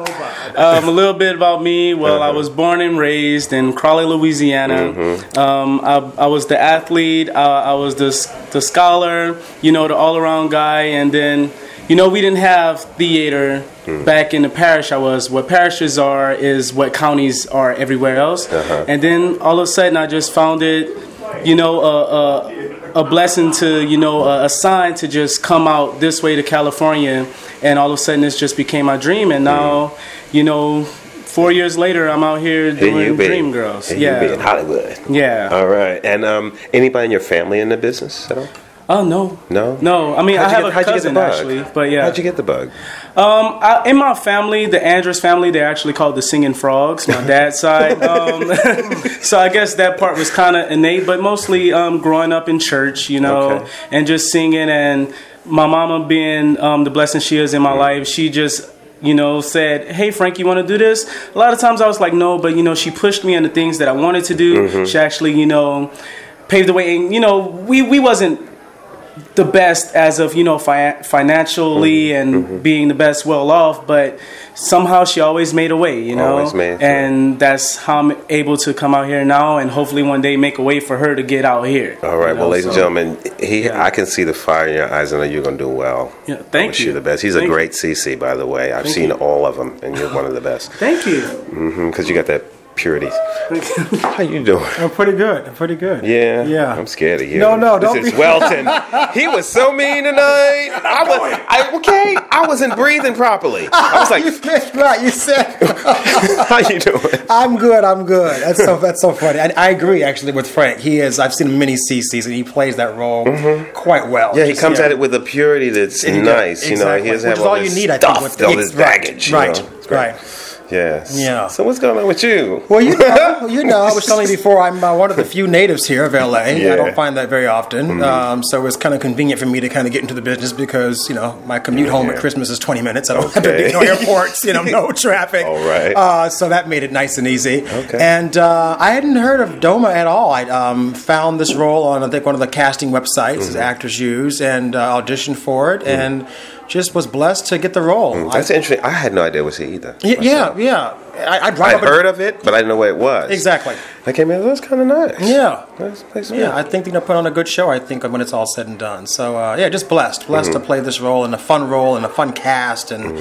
um, a little bit about me. Well, I was born and raised in Crowley, Louisiana. Um, I, I was the athlete. Uh, I was the the scholar. You know, the all around guy. And then, you know, we didn't have theater back in the parish. I was. What parishes are is what counties are everywhere else. Uh-huh. And then all of a sudden, I just found it. You know, a, a, a blessing to you know a, a sign to just come out this way to California, and all of a sudden, this just became my dream. And now, you know. Four years later, I'm out here doing. Dream Girls. Here yeah, you be in Hollywood. yeah. All right. And um, anybody in your family in the business at all? Oh no, No. no. I mean, How'd I have get- a how'd you get the cousin bug? actually, but yeah. How'd you get the bug? Um, I, in my family, the Andrews family, they're actually called the Singing Frogs. My dad's [laughs] side. Um, [laughs] so I guess that part was kind of innate, but mostly um, growing up in church, you know, Okay. and just singing. And my mama, being um, the blessing she is in my life, she just. You know, said, "Hey Frank, you want to do this?" A lot of times I was like, "No," but you know, she pushed me into things that I wanted to do. She actually, you know, paved the way. And you know, we we wasn't the best as of you know fi- financially mm-hmm. and mm-hmm. being the best well off but somehow she always made a way you know Always made it through. and that's how i'm able to come out here now and hopefully one day make a way for her to get out here All right. you well, know, ladies and gentlemen, he, Yeah. I can see the fire in your eyes. I know you're going to do well. Yeah, I thank wish you. you the best. He's Thank a you. great CC, by the way. I've Thank seen you. all of them, and you're one of the best. thank you mm-hmm, Because you got that purity. How you doing? i'm pretty good i'm pretty good Yeah, Yeah. I'm scared of you. No, no, this don't is be- Welton. he was so mean tonight. [laughs] I was, I, okay. I wasn't breathing properly. I was [laughs] like, you said, right, you said. [laughs] "How you doing?" I'm good. I'm good. That's so. That's so funny. I, I agree actually with Frank. He is. I've seen many CCs and he plays that role quite well. Mm-hmm. Yeah, he Just, comes yeah. at it with a purity that's nice. You know, he doesn't Which have all all you need, I think, with- all it's- this baggage. you Right, know. It's great. right. Yes. Yeah. So what's going on with you? Well, you know, [laughs] you know, I was telling you before, I'm uh, one of the few natives here of LA. Yeah. Mm-hmm. I don't find that very often. Um, so it's kind of convenient for me to kind of get into the business because, you know, my commute home Yeah. at Christmas is 20 minutes. I don't have to Okay. do no airports, you know, no [laughs] traffic. All right. Uh, so that made it nice and easy. Okay. And uh, I hadn't heard of Doma at all. I um, found this role on, I think, one of the casting websites Mm-hmm. that actors use and uh, auditioned for it and just was blessed to get the role. Mm, That's I, interesting. I had no idea it was he either. yeah, yeah, yeah. I, drive I'd heard of it, but I didn't know what it was. Exactly. I came in. That's kind of nice. Yeah. Nice Yeah. I think they're gonna put on a good show. I think when it's all said and done. So uh, yeah, just blessed, blessed Mm-hmm. to play this role and a fun role and a fun cast, and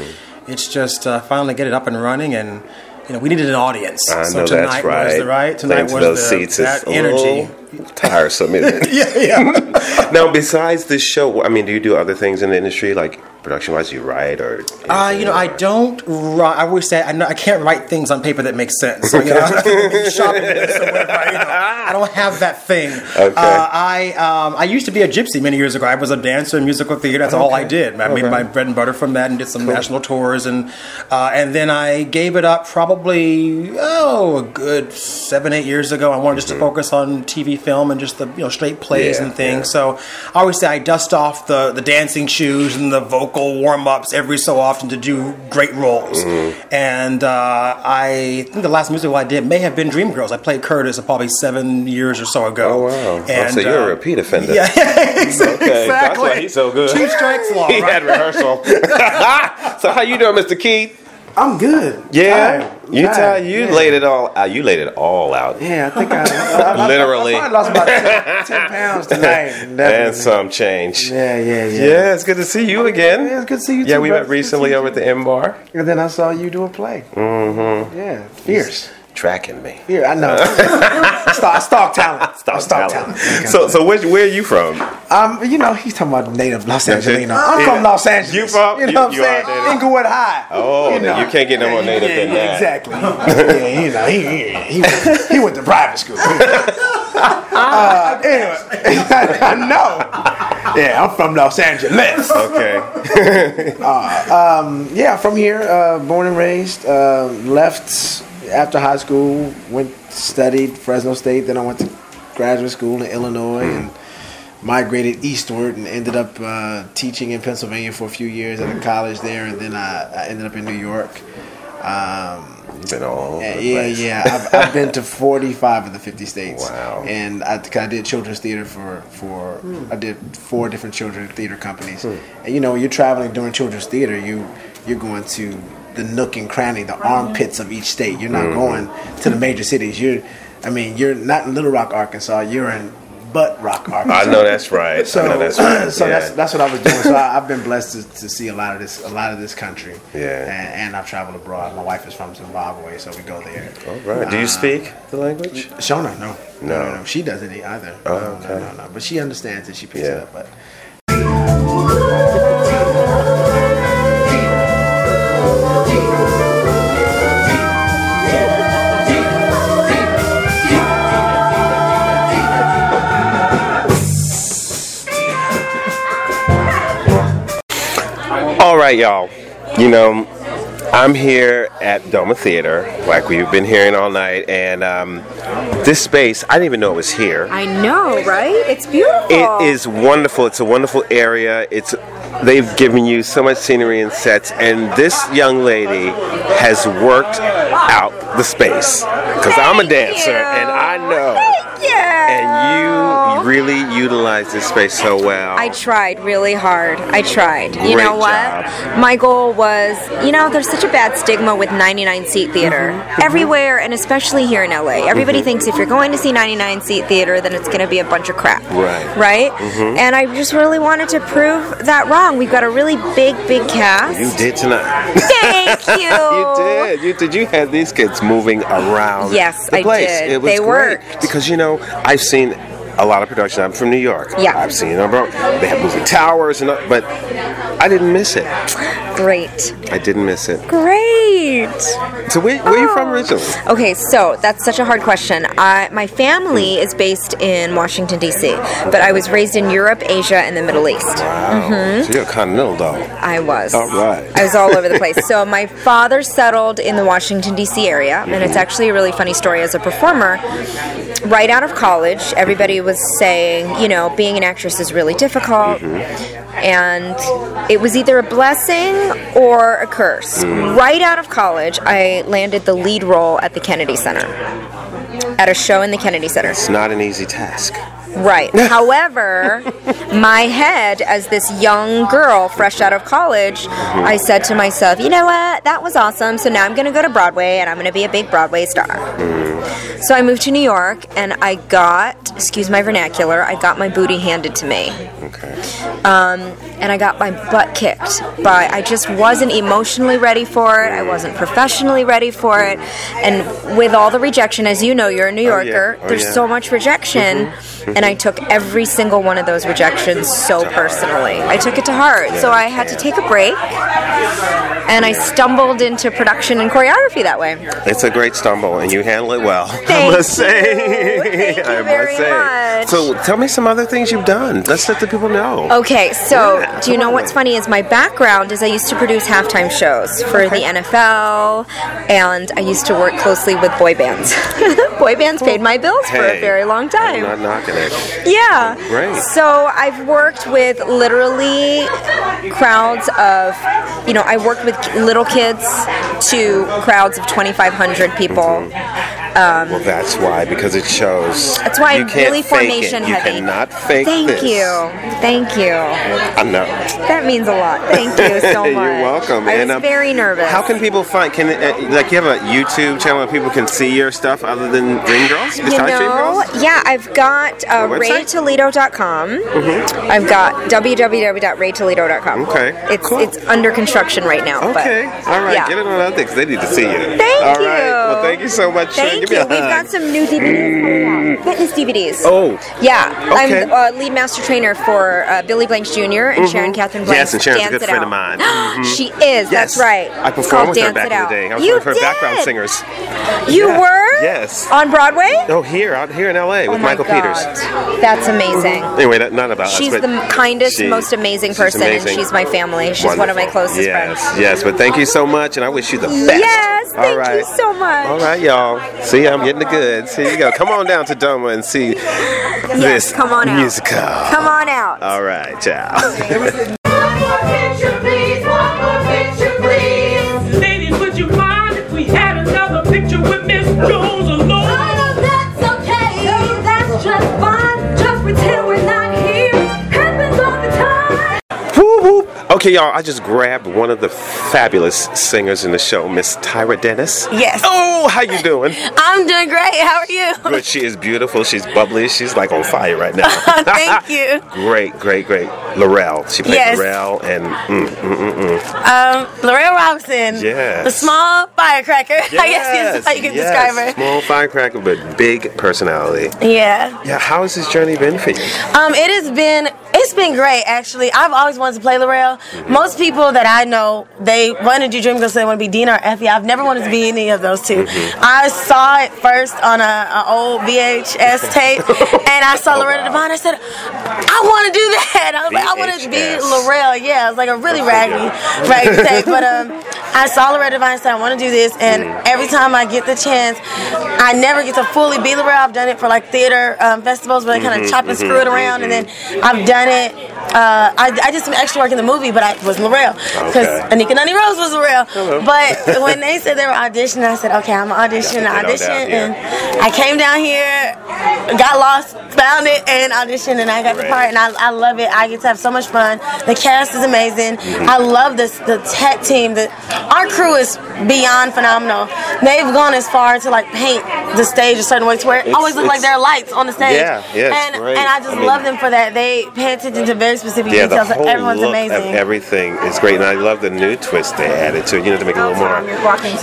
it's just uh, finally get it up and running. And you know, we needed an audience. I so know tonight that's right. was the right. Tonight to was those the, seats that is energy. tiresome, isn't it? [laughs] yeah, yeah. [laughs] now, besides this show, I mean, do you do other things in the industry, like production-wise? Do you write or? Uh, you know, I don't. Write, I always say I, know, I can't write things on paper that make sense. So, you know, [laughs] shopping or you know, I don't have that thing. Okay. Uh, I um, I used to be a gypsy many years ago. I was a dancer in musical theater. That's all I did. I made my bread and butter from that, and did some national tours, and uh, and then I gave it up probably oh a good seven eight years ago. I wanted just to focus on TV, film, and just the you know straight plays Mm-hmm. Yeah, and things. yeah. So I always say I dust off the, the dancing shoes and the vocal warm ups every so often to do great roles. Mm-hmm. And uh, I think the last musical I did may have been Dreamgirls. I played Curtis probably seven years or so ago. Oh wow! And, so you're uh, a repeat offender. Yeah, exactly. [laughs] Okay, that's why he's so good. Two strikes law. [laughs] he right? had rehearsal. [laughs] so how you doing, Mr. Keith? I'm good. Yeah, Tired. you Tired. You Yeah. laid it all. out. You laid it all out. Yeah, I think I, I, I Literally. I, probably lost about 10, [laughs] 10 pounds tonight. and some change. Yeah, yeah, yeah. Yeah, it's good to see you again. Yeah, it's good to see you Yeah, too, we brother. met recently over at the M Bar. And then I saw you do a play. Mm-hmm. Yeah, fierce. Tracking me. Yeah, I know. [laughs] stock, stock talent. [laughs] Stock, stock talent. So, so where, where are you from? Um, you know, he's talking about native Los [laughs] Angeles. I'm Yeah. from Los Angeles. You from- You know you- what I'm saying? Inglewood High. Oh, you, can't get no more native yeah, than yeah, that. Exactly. yeah, you know, he, he, he, he went to private school. uh, anyway, I know. Yeah, I'm from Los Angeles. Okay. uh, um, yeah, from here, uh, born and raised. Uh, left after high school, went studied Fresno State. Then I went to graduate school in Illinois and migrated eastward and ended up uh, teaching in Pennsylvania for a few years at a college there, and then I, I ended up in New York. Um, You've been all over yeah, the yeah, place. yeah. I've, I've been to 45 of the 50 states. Wow. And I, 'cause I did children's theater for, for I did four different children's theater companies. And you know, when you're traveling during children's theater, you, you're going to the nook and cranny, the armpits of each state. You're not Mhm. going to the major cities. You're, I mean, you're not in Little Rock, Arkansas. You're in Butt Rock, Arkansas. I know that's right. So, I know that's right. [clears throat] so yeah. that's that's what I was doing. So I, I've been blessed to, to see a lot of this, a lot of this country. Yeah. And, and I've traveled abroad. My wife is from Zimbabwe, so we go there. All right. Do you Uh, speak the language? Shona, no. No. No, no, no. She doesn't either. Oh, no, okay. no, no, no. But she understands it. She picks Yeah. it up. But right, y'all. You know, I'm here at Doma Theater, like we've been hearing all night, and um, this space, I didn't even know it was here. I know, right? It's beautiful. It is wonderful. It's a wonderful area. It's they've given you so much scenery and sets, and this young lady has worked out the space because I'm a dancer and I know. Thank you. And you really utilize this space so well. I tried really hard. I tried. You Great know what? My goal was, you know, there's such a bad stigma with 99 seat theater Mm-hmm. everywhere, and especially here in LA. Everybody thinks if you're going to see 99 seat theater, then it's going to be a bunch of crap. Right. Right? Mhm. And I just really wanted to prove that wrong. We've got a really big, big cast. You did tonight. Thank [laughs] you. you did. You did. You had these kids moving around. Yes, the I place. did. It was They great. worked. because you know I've seen a lot of production. I'm from New York. Yeah. I've seen them. They have movie towers and but I didn't miss it. Great. I didn't miss it. Great. So where, where are you from originally? Okay, so that's such a hard question. I, my family is based in Washington, D.C., but I was raised in Europe, Asia, and the Middle East. Wow. Mhm. So you're a continental dog. I was. All right. I was all over the place. [laughs] So my father settled in the Washington D.C. area, and it's actually a really funny story. As a performer, right out of college, everybody was saying, you know, being an actress is really difficult, and it was either a blessing or a curse. Right out of college, I landed the lead role at the Kennedy Center. At a show in the Kennedy Center. It's not an easy task. Right. [laughs] However, my head, as this young girl fresh out of college, I mm-hmm. said to myself, you know what? That was awesome. So now I'm going to go to Broadway and I'm going to be a big Broadway star. Mm-hmm. So I moved to New York and I got, excuse my vernacular, I got my booty handed to me. Okay. Um, and I got my butt kicked. But I just wasn't emotionally ready for it. I wasn't professionally ready for it. And with all the rejection, as you know, you're a New Oh, yeah. Yorker, Oh, there's yeah. so much rejection. Mm-hmm. And I took every single one of those rejections so personally. I took it to heart. So I had to take a break. And I stumbled into production and choreography that way. It's a great stumble, and you handle it well. I Thank must say. Thank you [laughs] I very must say. much. So tell me some other things you've done. Let's let the people know. Okay, so Yeah, do you know on. what's funny is my background is I used to produce halftime shows for the NFL, and I used to work closely with boy bands. [laughs] boy bands paid my bills for a very long time. I'm not knocking it. Yeah. Great. So I've worked with literally crowds of, you know, I worked with little kids to crowds of 2,500 people. Mm-hmm. Um, Well, that's why because it shows. That's why you I'm can't really formation it. You heavy. cannot fake Thank this. you. Thank you. I know. That means a lot. Thank you so [laughs] much. You're welcome. I and was um, very nervous. How can people find? Can uh, like you have a YouTube channel where people can see your stuff other than Dream Girls? You Besides Dream know, Girls? yeah, I've got uh, raetoledo.com. Mhm. I've got www.raetoledo.com. Okay, It's it's under construction right now. Okay. But, All right. Yeah. Get it on out there because They need to see you. Thank All right. Thank you so much. Thank you. We've got some new DVDs coming out. Fitness DVDs. Oh. Yeah, Okay. I'm uh, lead master trainer for uh, Billy Blanks Jr. and Mhm. Sharon Catherine Blanks. Yes, and Sharon's a good friend Out. of mine. [gasps] Mhm. She is. That's Yes. right. I performed with her back in the day. I was you one of her did. background singers. You Yeah. were. Yes. On Broadway. Oh, here, out here in LA with oh my Michael God. Peters. That's amazing. Anyway, that, not about us. She's us. the kindest, she- most amazing person, amazing. and she's my family. She's one of my closest yes, friends. Yes, but thank you so much, and I wish you the best. Yes, All thank right. you so much. All right, y'all. See, I'm getting the goods. Here you go. Come on down to Doma and see Yes, this come on out. musical. Come on out. All right, ciao. Okay, y'all, I just grabbed one of the fabulous singers in the show, Miss Tyra Dennis. Yes. Oh, how you doing? [laughs] I'm doing great. How are you? Good. She is beautiful. She's bubbly. She's like on fire right now. [laughs] Thank [laughs] you. great, great, great. Lorrell. She played Yes. Lorrell and mm, mm, mm, mm. Um, Lorrell Robinson. Yes. The small firecracker. I guess is how you can yes. describe her. Small firecracker, but big personality. Yeah. Yeah, how has this journey been for you? Um, it has been it's been great actually. I've always wanted to play Lorrell. Most people that I know, they want to do Dream Girls, so they want to be Deena or Effie. I've never wanted to be any of those 2 I saw it first on a, a old VHS [laughs] tape, and I saw Loretta Devine. I said, I want to do that. I was like, I want to be VHS. Lorrell. Yeah, it was like a really [laughs] raggedy, raggedy tape, but um, I saw Loretta Devine. and said, I want to do this, and every time I get the chance, I never get to fully be Lorrell. I've done it for like theater um, festivals where they kind of Mhm, chop and screw it around, and then I've done it. Uh, I, I did some extra work in the movie, but I was Lorrell because Okay. Anika Noni Rose was Lorrell. Hello. But [laughs] when they said they were auditioning, I said, okay, I'm auditioning, audition, and I came down here, got lost, found it, and auditioned, and I got the part, and I, I love it. I get to have so much fun. The cast is amazing. Mhm. I love this the tech team. The our crew is beyond phenomenal. They've gone as far to like paint the stage a certain way to where it always looks like there are lights on the stage. Yeah, yeah, and and I just I mean- love them for that. They pay attention to very specific Yeah, the details. whole Everyone's look amazing. of everything is great, and I love the new twist they added to it. You know, to make it a little more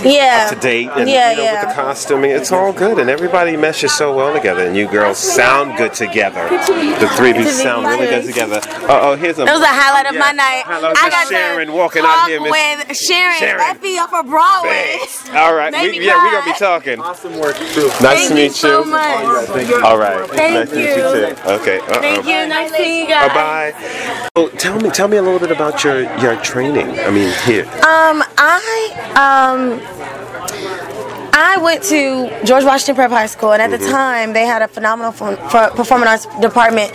yeah. up to date, and yeah, you know, yeah. with the costuming, it's all good, and everybody meshes so well together. And you girls sound good together. The three of you Good to meet sound really good together. Uh oh, here's a. It was a highlight of my night. Hello, I got Sharon to walking talk out here, Miss with Sharon, Sharon. Effie up for Broadway. All right, we, yeah, we're gonna be talking. Awesome work, too. Nice Thank to you meet so you. much. All right, Thank nice to meet you you. too. Okay. Uh-oh. Thank you. Nice seeing you Bye bye. Oh, tell me, tell me a little bit about your your training. I mean, here. Um, I um. I went to George Washington Prep High School, and at the Mhm. time they had a phenomenal performing arts department.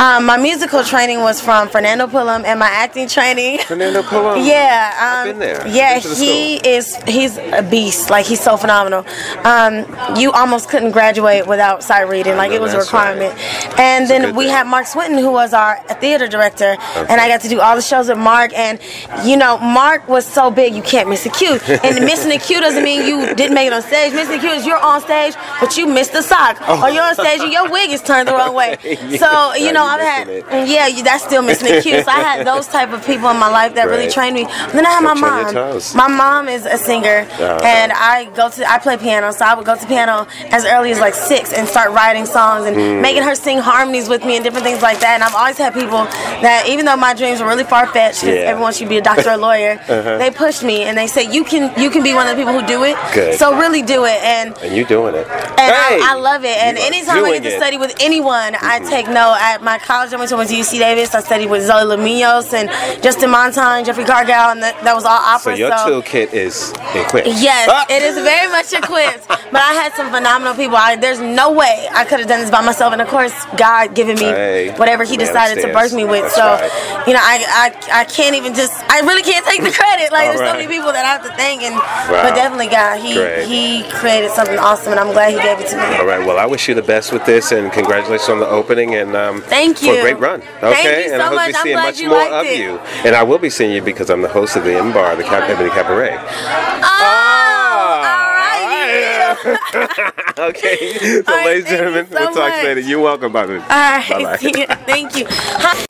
Um, my musical training was from Fernando Pullum, and my acting training. Fernando Pullum. [laughs] Yeah, um, I've been there. Yeah, Been the he is. He's a beast. Like he's so phenomenal. Um, you almost couldn't graduate without sight reading. Like it was a that's right. requirement. And It's then we thing. had Mark Swinton, who was our theater director, and I got to do all the shows with Mark. And you know, Mark was so big, you can't miss a cue. And missing a cue doesn't mean you didn't make it on stage. Missing a you're on stage, but you missed the sock, Oh. or you're on stage and your wig is turned the wrong way. [laughs] So you know, I've had missing yeah, that's still missing a. So I had those type of people in my life that really trained me. then I had my Kept you on your mom. My mom is a singer, Yeah. and I go to I play piano, so I would go to piano as early as like six and start writing songs and Mm. making her sing harmonies with me and different things like that. And I've always had people that even though my dreams were really far fetched, because Yeah. everyone should be a doctor or lawyer, [laughs] Uh-huh. they pushed me and they said you can you can be one of the people who do it. Good. So really do it and. And you doing it. And Hey! I, I love it. And anytime I get to it. study with anyone, I take note. At my college, I went to, went to UC Davis. I studied with Zoe Lamios and Justin Montaigne, Jeffrey Cargill, and that, that was all opera. So your toolkit is equipped. Yes, Ah! it is very much equipped. but I had some phenomenal people. I, there's no way I could have done this by myself. And of course, God giving me Hey, whatever He decided to birth me with. That's so, right. you know, I, I I can't even just. I really can't take the credit. Like All there's so many people that I have to thank, and Wow. but definitely God. He Great. He he created something awesome, and I'm glad he gave it to me. All right. Well, I wish you the best with this, and congratulations on the opening, and um, Thank for a great run. Okay, you and I hope much. I'm see much you more of it. you, and I will be seeing you because I'm the host of the M Bar, the Cap- Ebony Cabaret. okay. So, ladies and gentlemen, so we'll talk much. later. You're welcome, Bobby. All right. [laughs] Thank you. Hi. [laughs]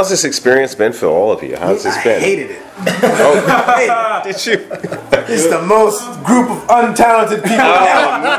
how's this experience been for all of you? How's this I been? hated it. [laughs] Oh, did you? It's the most group of untalented people Oh, ever. no.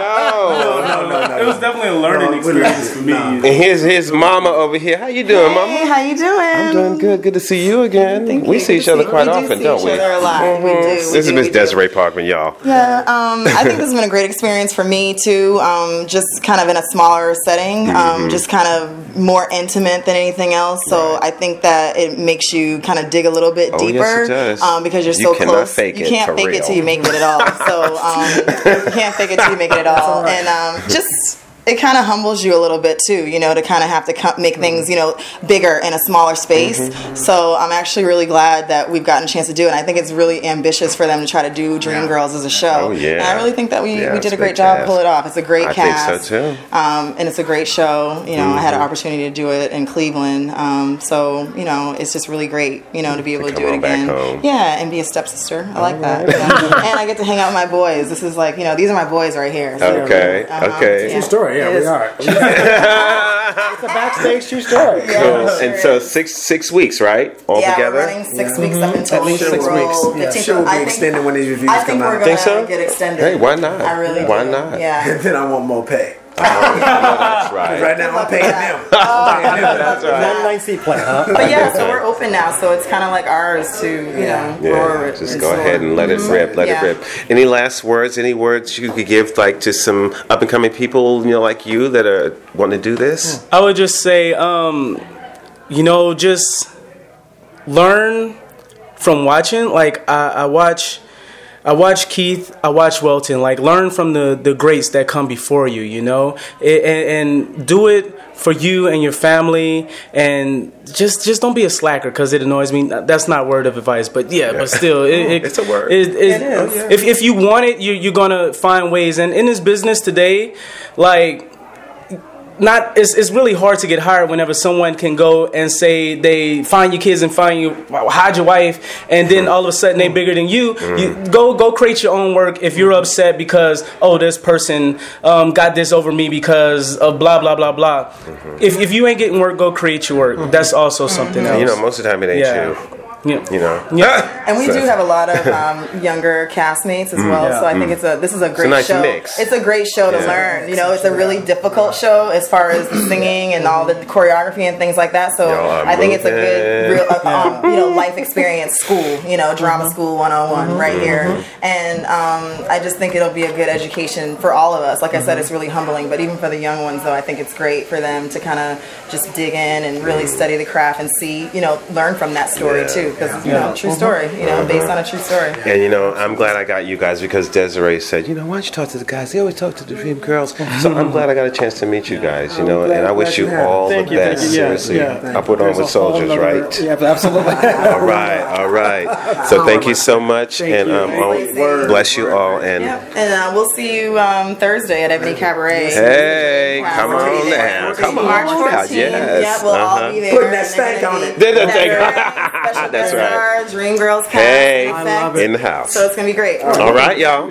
no, no, no, no. It was definitely a learning experience for me. And here's his mama over here. How you doing, mama? Hey, how you doing? I'm doing good. Good to see you again. we see each other quite we do often, see don't each we? other a lot. We do, we This is do, Miss we do. Desiree Parkman, y'all. Yeah, um, I think this has been a great experience for me too. Um, just kind of in a smaller setting, um, Mhm. just kind of more intimate than anything else. So I think that it makes you kind of dig a little bit Oh, yes, deeper it does. Um, because you're You so cannot close. fake you it can't for fake it till you make it at all. So um, [laughs] you can't fake it till you make it at all, and um, just. It kind of humbles you a little bit too, you know, to kind of have to co- make things, you know, bigger in a smaller space. Mm-hmm. So I'm actually really glad that we've gotten a chance to do it. And I think it's really ambitious for them to try to do Dream Girls as a show. Oh, yeah. And I really think that we, Yeah, we did a a great job to cast. pull it off. It's a great I think cast. so, too. Um, and it's a great show. You know, I had an Mhm. opportunity to do it in Cleveland. Um, so, you know, it's just really great, you know, to be able to, come do it on back again. home. Yeah, and be a stepsister. I like that. Yeah. and I get to hang out with my boys. This is like, you know, these are my boys right here. So, Okay, uh-huh. okay. True story, yeah, It we are. it's a backstage true story. Cool. And so six six weeks, right? All yeah, together. we're running six weeks up mm-hmm. until At least six April weeks. Yeah, 15th. sure will be I think- extended when these reviews I think come we're out. gonna Think so? get extended. Hey, why not? I really Why do. not? Yeah. [laughs] Then I want more pay. That's right. Right now I'm paying them. [laughs] That's right. 99 seat plan, huh? But yeah, so we're open now, so it's kind of like ours to, you know, Yeah, just go ahead and let it rip. Let it rip. Any last words? Any words you could give, like to some up and coming people, you know, like you that are want to do this? I would just say, um, you know, just learn from watching. Like I, I watch, I watch Keith, I watch Welton. Like learn from the the greats that come before you. You know, A- and, and do it for you and your family. And just just don't be a slacker because it annoys me. That's not word of advice, but yeah, but still, it, it, [laughs] It's a word. It, it- It is. If if you want it, you, you're gonna find ways. And in this business today, like not it's, it's really hard to get hired whenever someone can go and say they find your kids and find you hide your wife and then all of a sudden they mm. bigger than you. Mm. You go go create your own work if you're mm. upset because oh this person um, got this over me because of blah blah blah blah. Mm-hmm. If, if you ain't getting work go create your work. Mm-hmm. That's also something mm-hmm. else You know, most of the time it ain't Yeah. you. Yeah. You know. Yeah. [laughs] And we So- do have a lot of um, [laughs] younger castmates as Mm. well, Yeah. so I think Mm. it's a this is a great nice show. mix. It's a great show to Yeah. learn. You know, it's a really difficult show as far as the singing and all the choreography and things like that. So Y'all I think it's a good, real, uh, um, you know, life experience school. You know, drama school 101 right here. And um, I just think it'll be a good education for all of us. Like I said, it's really humbling, but even for the young ones, though, I think it's great for them to kind of just dig in and really study the craft and see, you know, learn from that story Yeah. Too, because you Yeah. know, true story. You know, based on a true story. And you know, I'm glad I got you guys because Desiree said, you know, why don't you talk to the guys? They always talk to the Dream Girls. So I'm glad I got a chance to meet you guys. You know, and I wish you all the Thank you, thank best. Seriously, yeah. I put on with soldiers, right? [laughs] Yeah, absolutely. [laughs] all right, all right. So thank you so much, and um, bless you all. And And uh, we'll see you um, Thursday at Ebony Cabaret. hey, come on now, come on March 14th. Yes, Yeah, we'll all uh-huh. be there. Putting that stank on it. Did that thing. That's right. Dream Girls. Hey, in the house. So it's gonna be great. All right, y'all.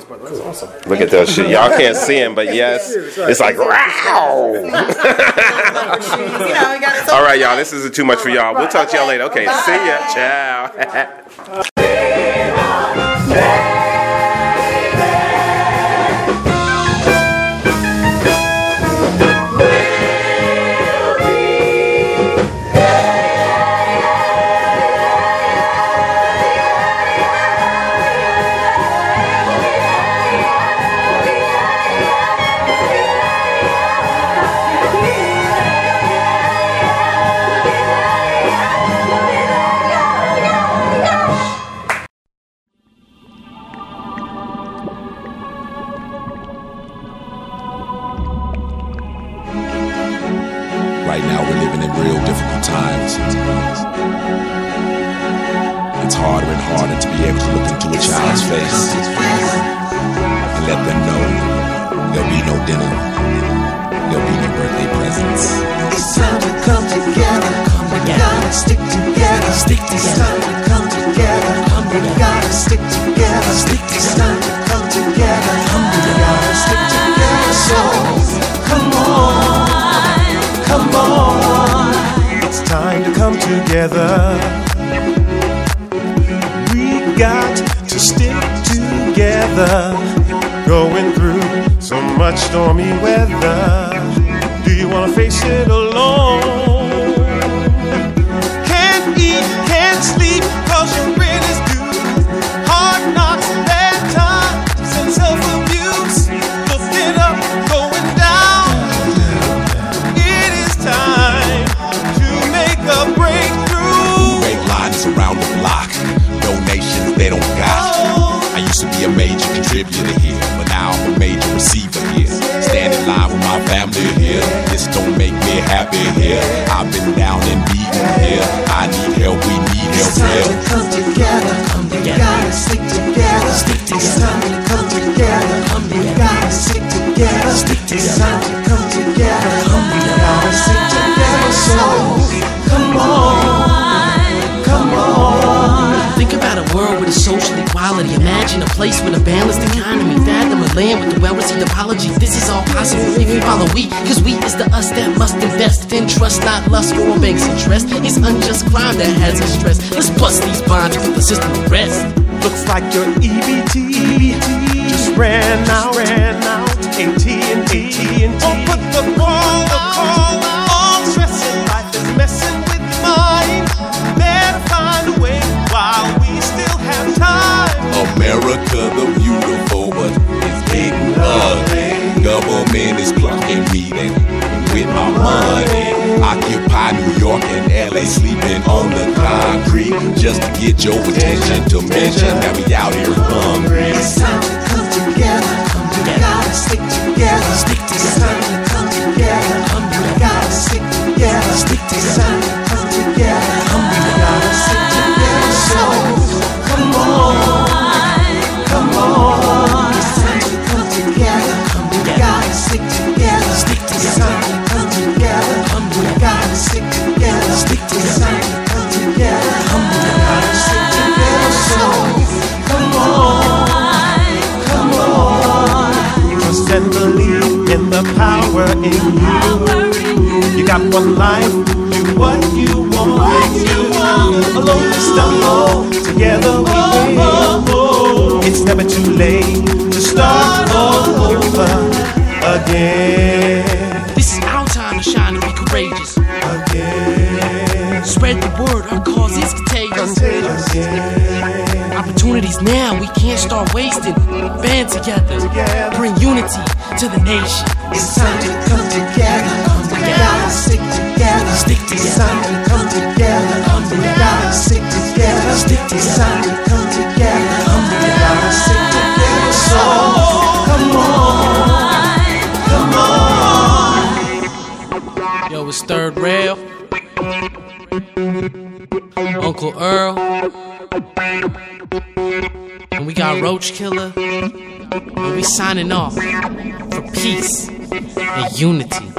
Look at those shit. Y'all can't see him, but yes, it's like wow. [laughs] All right, y'all. This isn't too much for y'all. We'll talk to y'all later. Okay, see ya. Ciao. [laughs] child's face and let them know there'll be no dinner, there'll be no birthday presents. It's time to come together. We gotta stick together. Stick together. It's time to come together. We gotta stick together. Stick together. It's time to come together. We gotta stick together. So come on, come on. It's time to come together. Stormy weather. Do you want to face it alone? Family here. This don't make me happy here. I've been down and beaten here. I need help, we need help It's time to come together. We gotta stick together. Stick together. It's time to come together. We gotta stick together. Stick together. It's time to Imagine a place with a balanced economy. Fathom a land with a well-received apology. This is all possible if you follow we. Cause we is the us that must invest in trust, not lust for a bank's interest. It's unjust crime that has us stressed. Let's bust these bonds and put the system to rest. Looks like your EBT just ran out, ran out. AT&T, AT&T. Oh, put the America the beautiful, but it's getting ugly. Government is blocking me with my money. Occupy New York and LA, sleeping on the concrete just to get your attention. To mention that we out here hungry. It's time to come together. We gotta stick together. Stick together. It's time to come together. We gotta stick together. Stick together. Come together. In you. You got one life, do what you want. Alone we stumble, together we oh, win. Oh, oh. It's never too late to start all over again. This is our time to shine and be courageous. Again. Spread the word, our cause is contagious. Opportunities now, we can't start wasting. Band together, bring unity to the nation. It's time to come together. We gotta stick together. Stick together. It's time to come together. We gotta stick together. Stick together. It's time to come together. We gotta stick together. So come on, come on. Yo, it's Third Rail. Uncle Earl. And we got Roach Killer. And we signing off peace and unity.